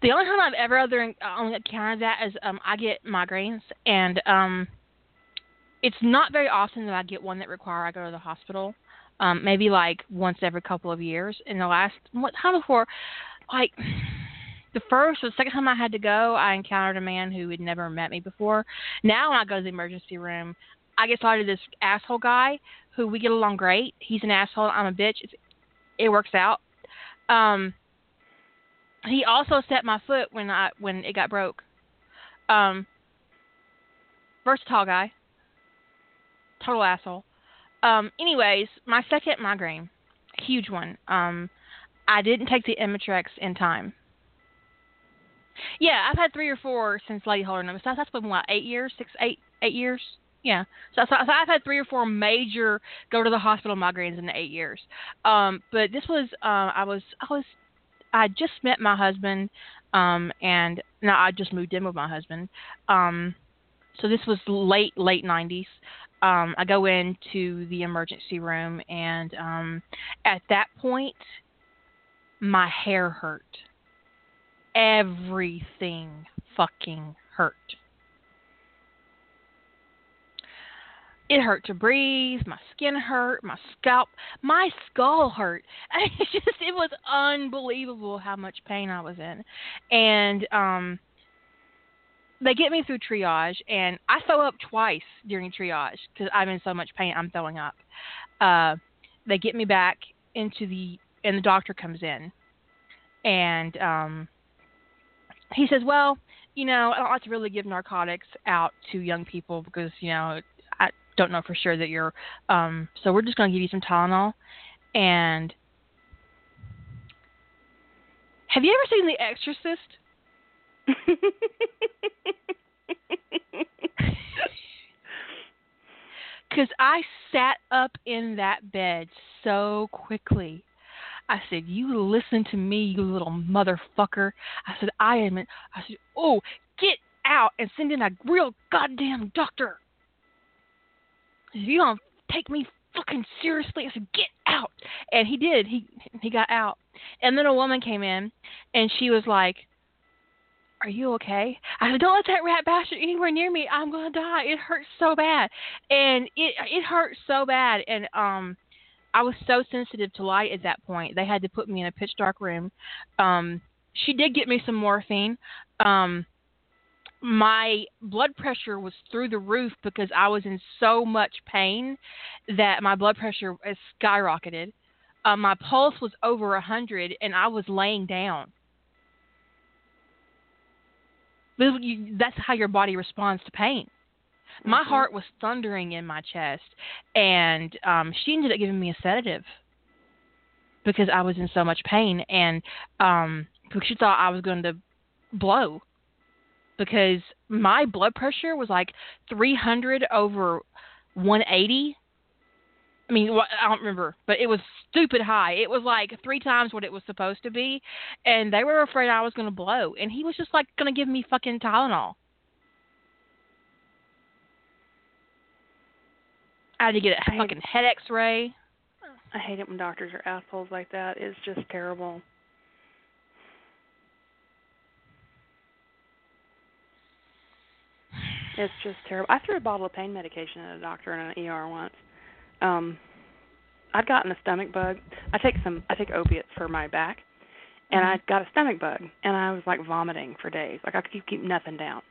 The only time I've ever other encountered that is um I get migraines and um it's not very often that I get one that require I go to the hospital. Um maybe like once every couple of years. In the last what time before like [sighs] the first or second time I had to go, I encountered a man who had never met me before. Now when I go to the emergency room, I get started this asshole guy who we get along great. He's an asshole, I'm a bitch. It's, it works out. Um he also set my foot when I when it got broke. Um, versatile guy, total asshole. Um, anyways, my second migraine, huge one. Um, I didn't take the Imitrex in time. Yeah, I've had three or four since Lady Holder Number. So that's been what eight years, six, eight, eight years. Yeah. So, so, so I've had three or four major go to the hospital migraines in the eight years. Um, but this was uh, I was I was I just met my husband, um, and now I just moved in with my husband. Um, so this was late late nineties. Um, I go into the emergency room, and um, at that point, my hair hurt. Everything fucking hurt. It hurt to breathe. My skin hurt. My scalp, my skull hurt. [laughs] It just, it was unbelievable how much pain I was in, and um, they get me through triage, and I throw up twice during triage because I'm in so much pain. I'm throwing up. Uh, they get me back into the, and the doctor comes in, and um, he says, "Well, you know, I don't like to really give narcotics out to young people because you know don't know for sure that you're. Um, so we're just going to give you some Tylenol." And have you ever seen The Exorcist? [laughs] Because I sat up in that bed so quickly. I said, "You listen to me, you little motherfucker." I said, "I am." I said, "Oh, get out and send in a real goddamn doctor." You don't take me fucking seriously?" I said, "Get out!" And he did. He he got out. And then a woman came in, and she was like, "Are you okay?" I said, "Don't let that rat bastard anywhere near me. I'm gonna die. It hurts so bad." And it it hurt so bad, and um. I was so sensitive to light at that point. They had to put me in a pitch dark room. Um, she did get me some morphine. Um, my blood pressure was through the roof because I was in so much pain that my blood pressure skyrocketed. Uh, my pulse was over a hundred, and I was laying down. That's how your body responds to pain. My Mhm. heart was thundering in my chest, and um, she ended up giving me a sedative because I was in so much pain, and um, because she thought I was going to blow because my blood pressure was like 300 over 180. I mean, I don't remember, but it was stupid high. It was like three times what it was supposed to be, and they were afraid I was going to blow. And he was just like going to give me fucking Tylenol. I had to get I a hate- fucking head X-ray. I hate it when doctors are assholes like that. It's just terrible. It's just terrible. I threw a bottle of pain medication at a doctor in an ER once. Um I'd gotten a stomach bug. I take some I take opiates for my back and Mhm. I got a stomach bug and I was like vomiting for days. Like I could keep, keep nothing down.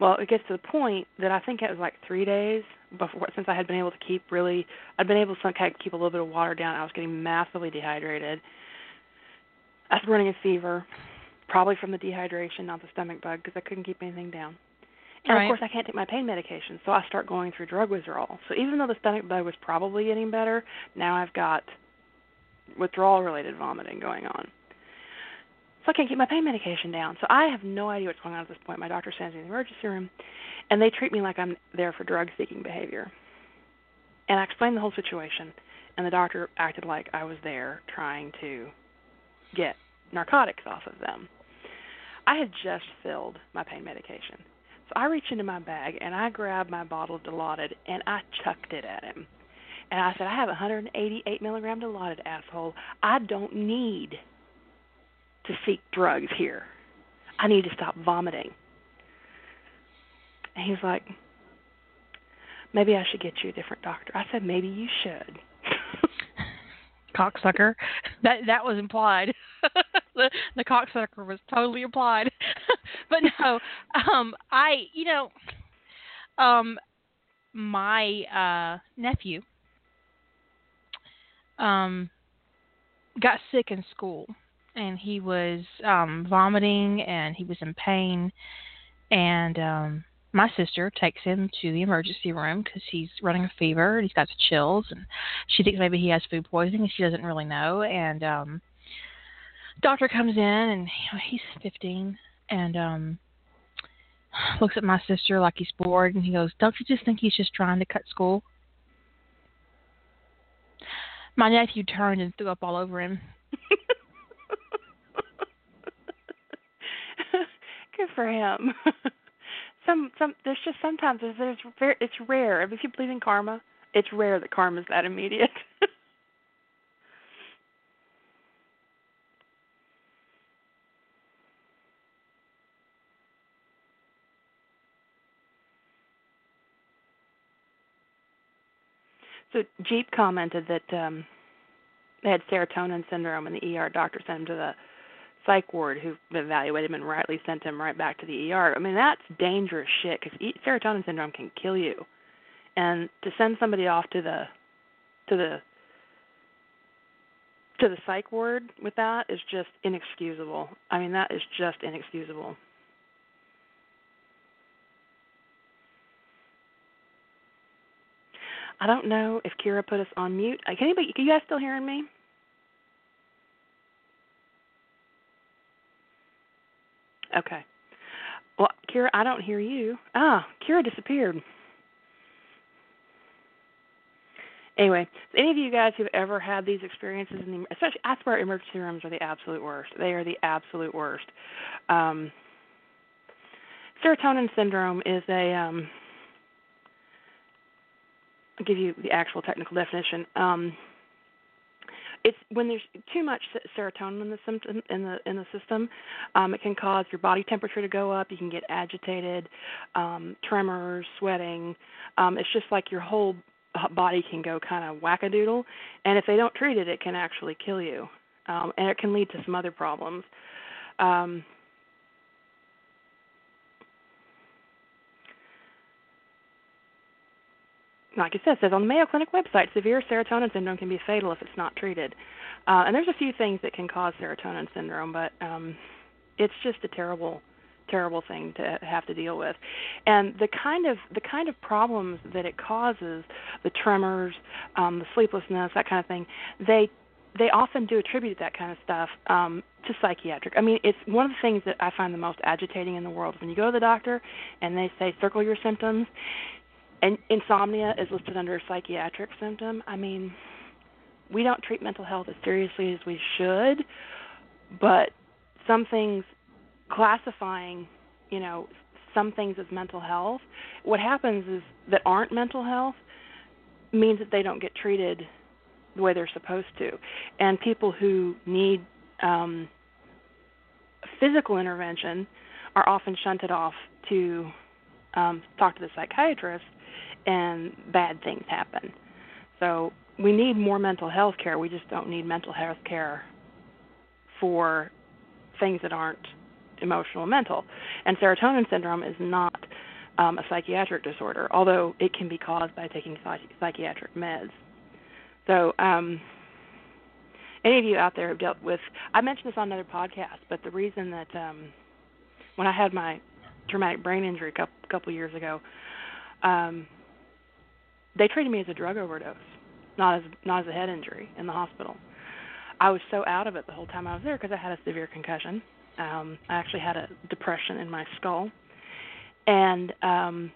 Well, it gets to the point that I think it was like three days before since I had been able to keep really I'd been able to kind of keep a little bit of water down. I was getting massively dehydrated. I was running a fever, probably from the dehydration, not the stomach bug, because I couldn't keep anything down. And Right. of course, I can't take my pain medication, so I start going through drug withdrawal. So even though the stomach bug was probably getting better, now I've got withdrawal-related vomiting going on. So I can't keep my pain medication down. So I have no idea what's going on at this point. My doctor sends me to the emergency room, and they treat me like I'm there for drug-seeking behavior. And I explained the whole situation, and the doctor acted like I was there trying to get narcotics off of them. I had just filled my pain medication. So I reached into my bag and I grabbed my bottle of Dilaudid and I chucked it at him. And I said, I have 188 milligram Dilaudid, asshole. I don't need to seek drugs here. I need to stop vomiting. And he's like, maybe I should get you a different doctor. I said, maybe you should. [laughs] cocksucker. That that was implied. [laughs] the the cocksucker was totally applied. [laughs] but no, um I you know um my uh nephew um got sick in school and he was um vomiting and he was in pain and um my sister takes him to the emergency room because he's running a fever and he's got the chills and she thinks maybe he has food poisoning and she doesn't really know and um doctor comes in and you know, he's 15 and um looks at my sister like he's bored and he goes don't you just think he's just trying to cut school my nephew turned and threw up all over him [laughs] Good for him. [laughs] some some there's just sometimes there's, there's it's rare. If you believe in karma, it's rare that karma's that immediate. [laughs] so Jeep commented that um they had serotonin syndrome in the ER. Doctor sent him to the psych ward who evaluated him and rightly sent him right back to the ER. I mean, that's dangerous shit because serotonin syndrome can kill you. And to send somebody off to the to the to the psych ward with that is just inexcusable. I mean, that is just inexcusable. I don't know if Kira put us on mute. Uh, Can anybody? Can you guys still hearing me? Okay. Well, Kira, I don't hear you. Ah, Kira disappeared. Anyway, any of you guys who've ever had these experiences, in the, especially I swear emergency rooms are the absolute worst. They are the absolute worst. Um, serotonin syndrome is a um, give you the actual technical definition. Um, it's when there's too much serotonin in the symptom in the in the system, um, it can cause your body temperature to go up. You can get agitated, um, tremors, sweating. Um, it's just like your whole body can go kind of wackadoodle, and if they don't treat it, it can actually kill you, um, and it can lead to some other problems. Um, like I said, it says on the Mayo Clinic website, severe serotonin syndrome can be fatal if it's not treated. Uh, and there's a few things that can cause serotonin syndrome, but um, it's just a terrible, terrible thing to have to deal with. And the kind of the kind of problems that it causes, the tremors, um, the sleeplessness, that kind of thing, they they often do attribute that kind of stuff um, to psychiatric. I mean, it's one of the things that I find the most agitating in the world. When you go to the doctor and they say circle your symptoms, and insomnia is listed under a psychiatric symptom. I mean, we don't treat mental health as seriously as we should, but some things classifying, you know, some things as mental health, what happens is that aren't mental health means that they don't get treated the way they're supposed to. And people who need um physical intervention are often shunted off to um talk to the psychiatrist and bad things happen. So we need more mental health care. We just don't need mental health care for things that aren't emotional and mental. And serotonin syndrome is not um, a psychiatric disorder, although it can be caused by taking psych- psychiatric meds. So, um, any of you out there have dealt with, I mentioned this on another podcast, but the reason that um, when I had my traumatic brain injury a couple, couple years ago, um, they treated me as a drug overdose, not as not as a head injury in the hospital. I was so out of it the whole time I was there because I had a severe concussion. Um, I actually had a depression in my skull, and um,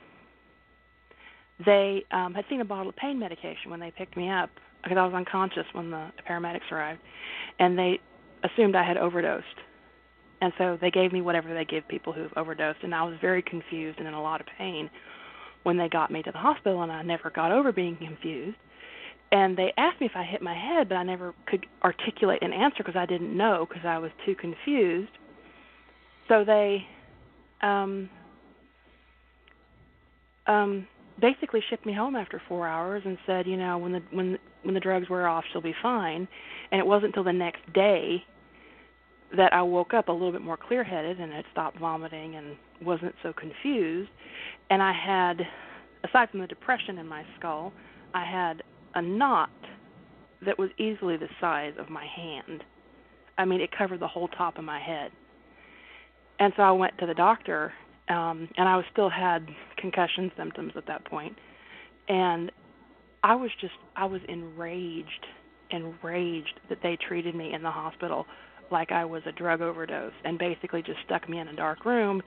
they um, had seen a bottle of pain medication when they picked me up because I was unconscious when the paramedics arrived, and they assumed I had overdosed. And so they gave me whatever they give people who've overdosed, and I was very confused and in a lot of pain when they got me to the hospital, and I never got over being confused. And they asked me if I hit my head, but I never could articulate an answer because I didn't know because I was too confused. So they um, um, basically shipped me home after four hours and said, you know, when the when when the drugs wear off, she'll be fine. And it wasn't until the next day that I woke up a little bit more clear-headed and had stopped vomiting and wasn't so confused. And I had, aside from the depression in my skull, I had a knot that was easily the size of my hand. I mean, it covered the whole top of my head. And so I went to the doctor, um, and I was still had concussion symptoms at that point, and I was just I was enraged, enraged that they treated me in the hospital like I was a drug overdose and basically just stuck me in a dark room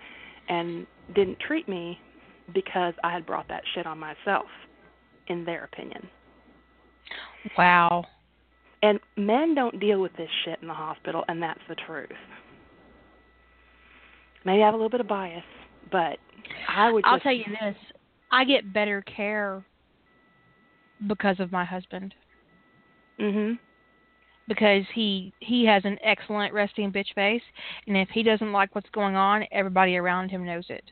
and didn't treat me because I had brought that shit on myself, in their opinion. Wow. And men don't deal with this shit in the hospital, and that's the truth. Maybe I have a little bit of bias, but I would. I'll tell you this: I get better care because of my husband. Mhm because he he has an excellent resting bitch face and if he doesn't like what's going on everybody around him knows it.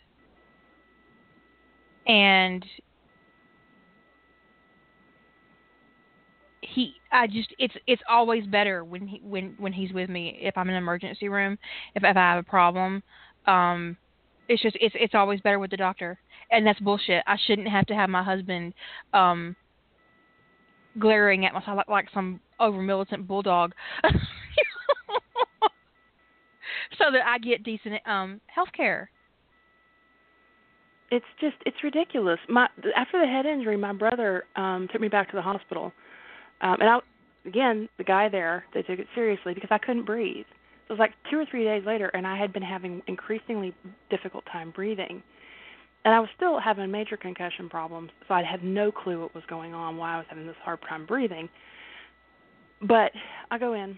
And he I just it's it's always better when he when when he's with me if I'm in an emergency room if if I have a problem. Um it's just it's it's always better with the doctor. And that's bullshit. I shouldn't have to have my husband um glaring at myself like, like some over militant bulldog [laughs] so that I get decent um health care. It's just it's ridiculous. My after the head injury, my brother um took me back to the hospital. Um and I again, the guy there, they took it seriously because I couldn't breathe. It was like 2 or 3 days later and I had been having increasingly difficult time breathing and I was still having major concussion problems, so I had no clue what was going on, why I was having this hard time breathing. But I go in,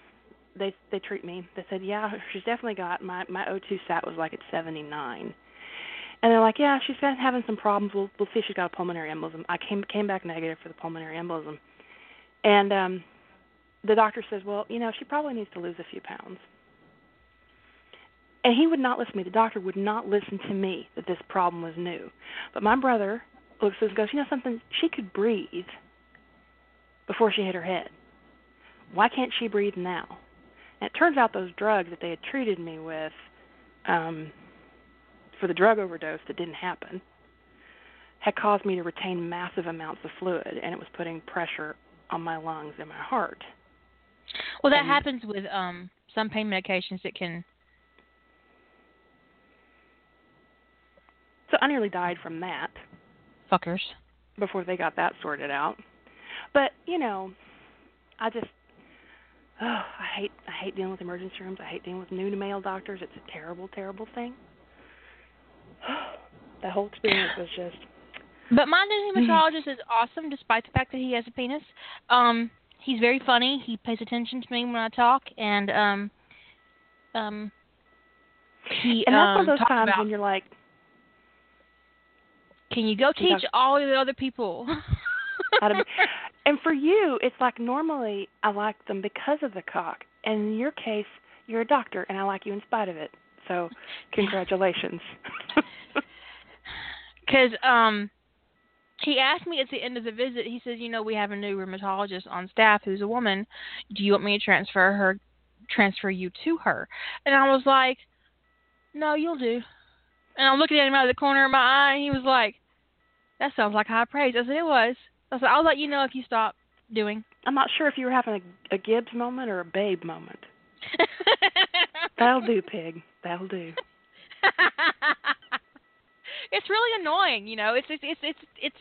they they treat me. They said, "Yeah, she's definitely got my my O2 sat was like at 79." And they're like, yeah, she's been having some problems. We'll we'll see if she's got a pulmonary embolism. I came came back negative for the pulmonary embolism, and um, the doctor says, well, you know, she probably needs to lose a few pounds. And he would not listen to me. The doctor would not listen to me that this problem was new. But my brother looks at us and goes, you know something? She could breathe before she hit her head. Why can't she breathe now? And it turns out those drugs that they had treated me with um, for the drug overdose that didn't happen had caused me to retain massive amounts of fluid, and it was putting pressure on my lungs and my heart. Well, that And- happens with um some pain medications that can. So I nearly died from that Fuckers. before they got that sorted out. But you know, I just oh, I hate I hate dealing with emergency rooms. I hate dealing with new to male doctors. It's a terrible, terrible thing. [sighs] that whole experience was just But my new hematologist is awesome, despite the fact that he has a penis. Um, he's very funny. He pays attention to me when I talk, and um, um, he and that's um, one of those times about, when you're like, can you go teach all the other people? How to be- and for you, it's like normally I like them because of the cock. And in your case, you're a doctor, and I like you in spite of it. So, [laughs] congratulations. [laughs] Because um, he asked me at the end of the visit. He says, "You know, we have a new rheumatologist on staff who's a woman. Do you want me to transfer her, transfer you to her?" And I was like, "No, you'll do." And I'm looking at him out of the corner of my eye, and he was like, "That sounds like high praise." I said, "It was." I said, "I'll let you know if you stop doing." I'm not sure if you were having a, a Gibbs moment or a Babe moment. [laughs] That'll do, pig. That'll do. [laughs] it's really annoying, you know. It's it's it's it's it's it's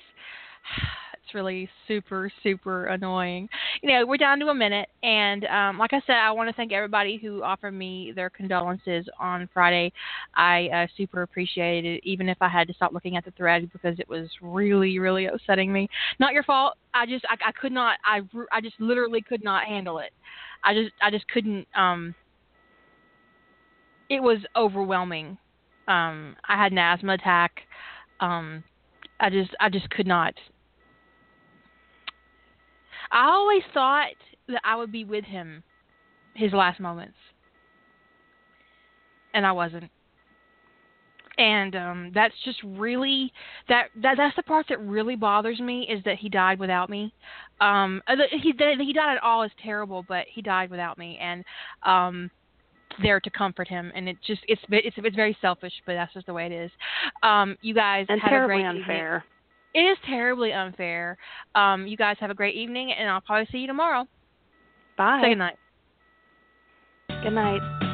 really super super annoying. You know, we're down to a minute, and um, like I said, I want to thank everybody who offered me their condolences on Friday. I uh, super appreciated it, even if I had to stop looking at the thread because it was really really upsetting me. Not your fault. I just I, I could not. I, I just literally could not handle it. I just I just couldn't. Um, it was overwhelming um I had an asthma attack. Um I just I just could not I always thought that I would be with him his last moments. And I wasn't. And um that's just really that that that's the part that really bothers me is that he died without me. Um uh, he he died at all is terrible, but he died without me and um there to comfort him and it just it's it's it's very selfish but that's just the way it is um you guys And a terribly great evening. It is terribly unfair um you guys have a great evening and i'll probably see you tomorrow Bye. say good night Good night.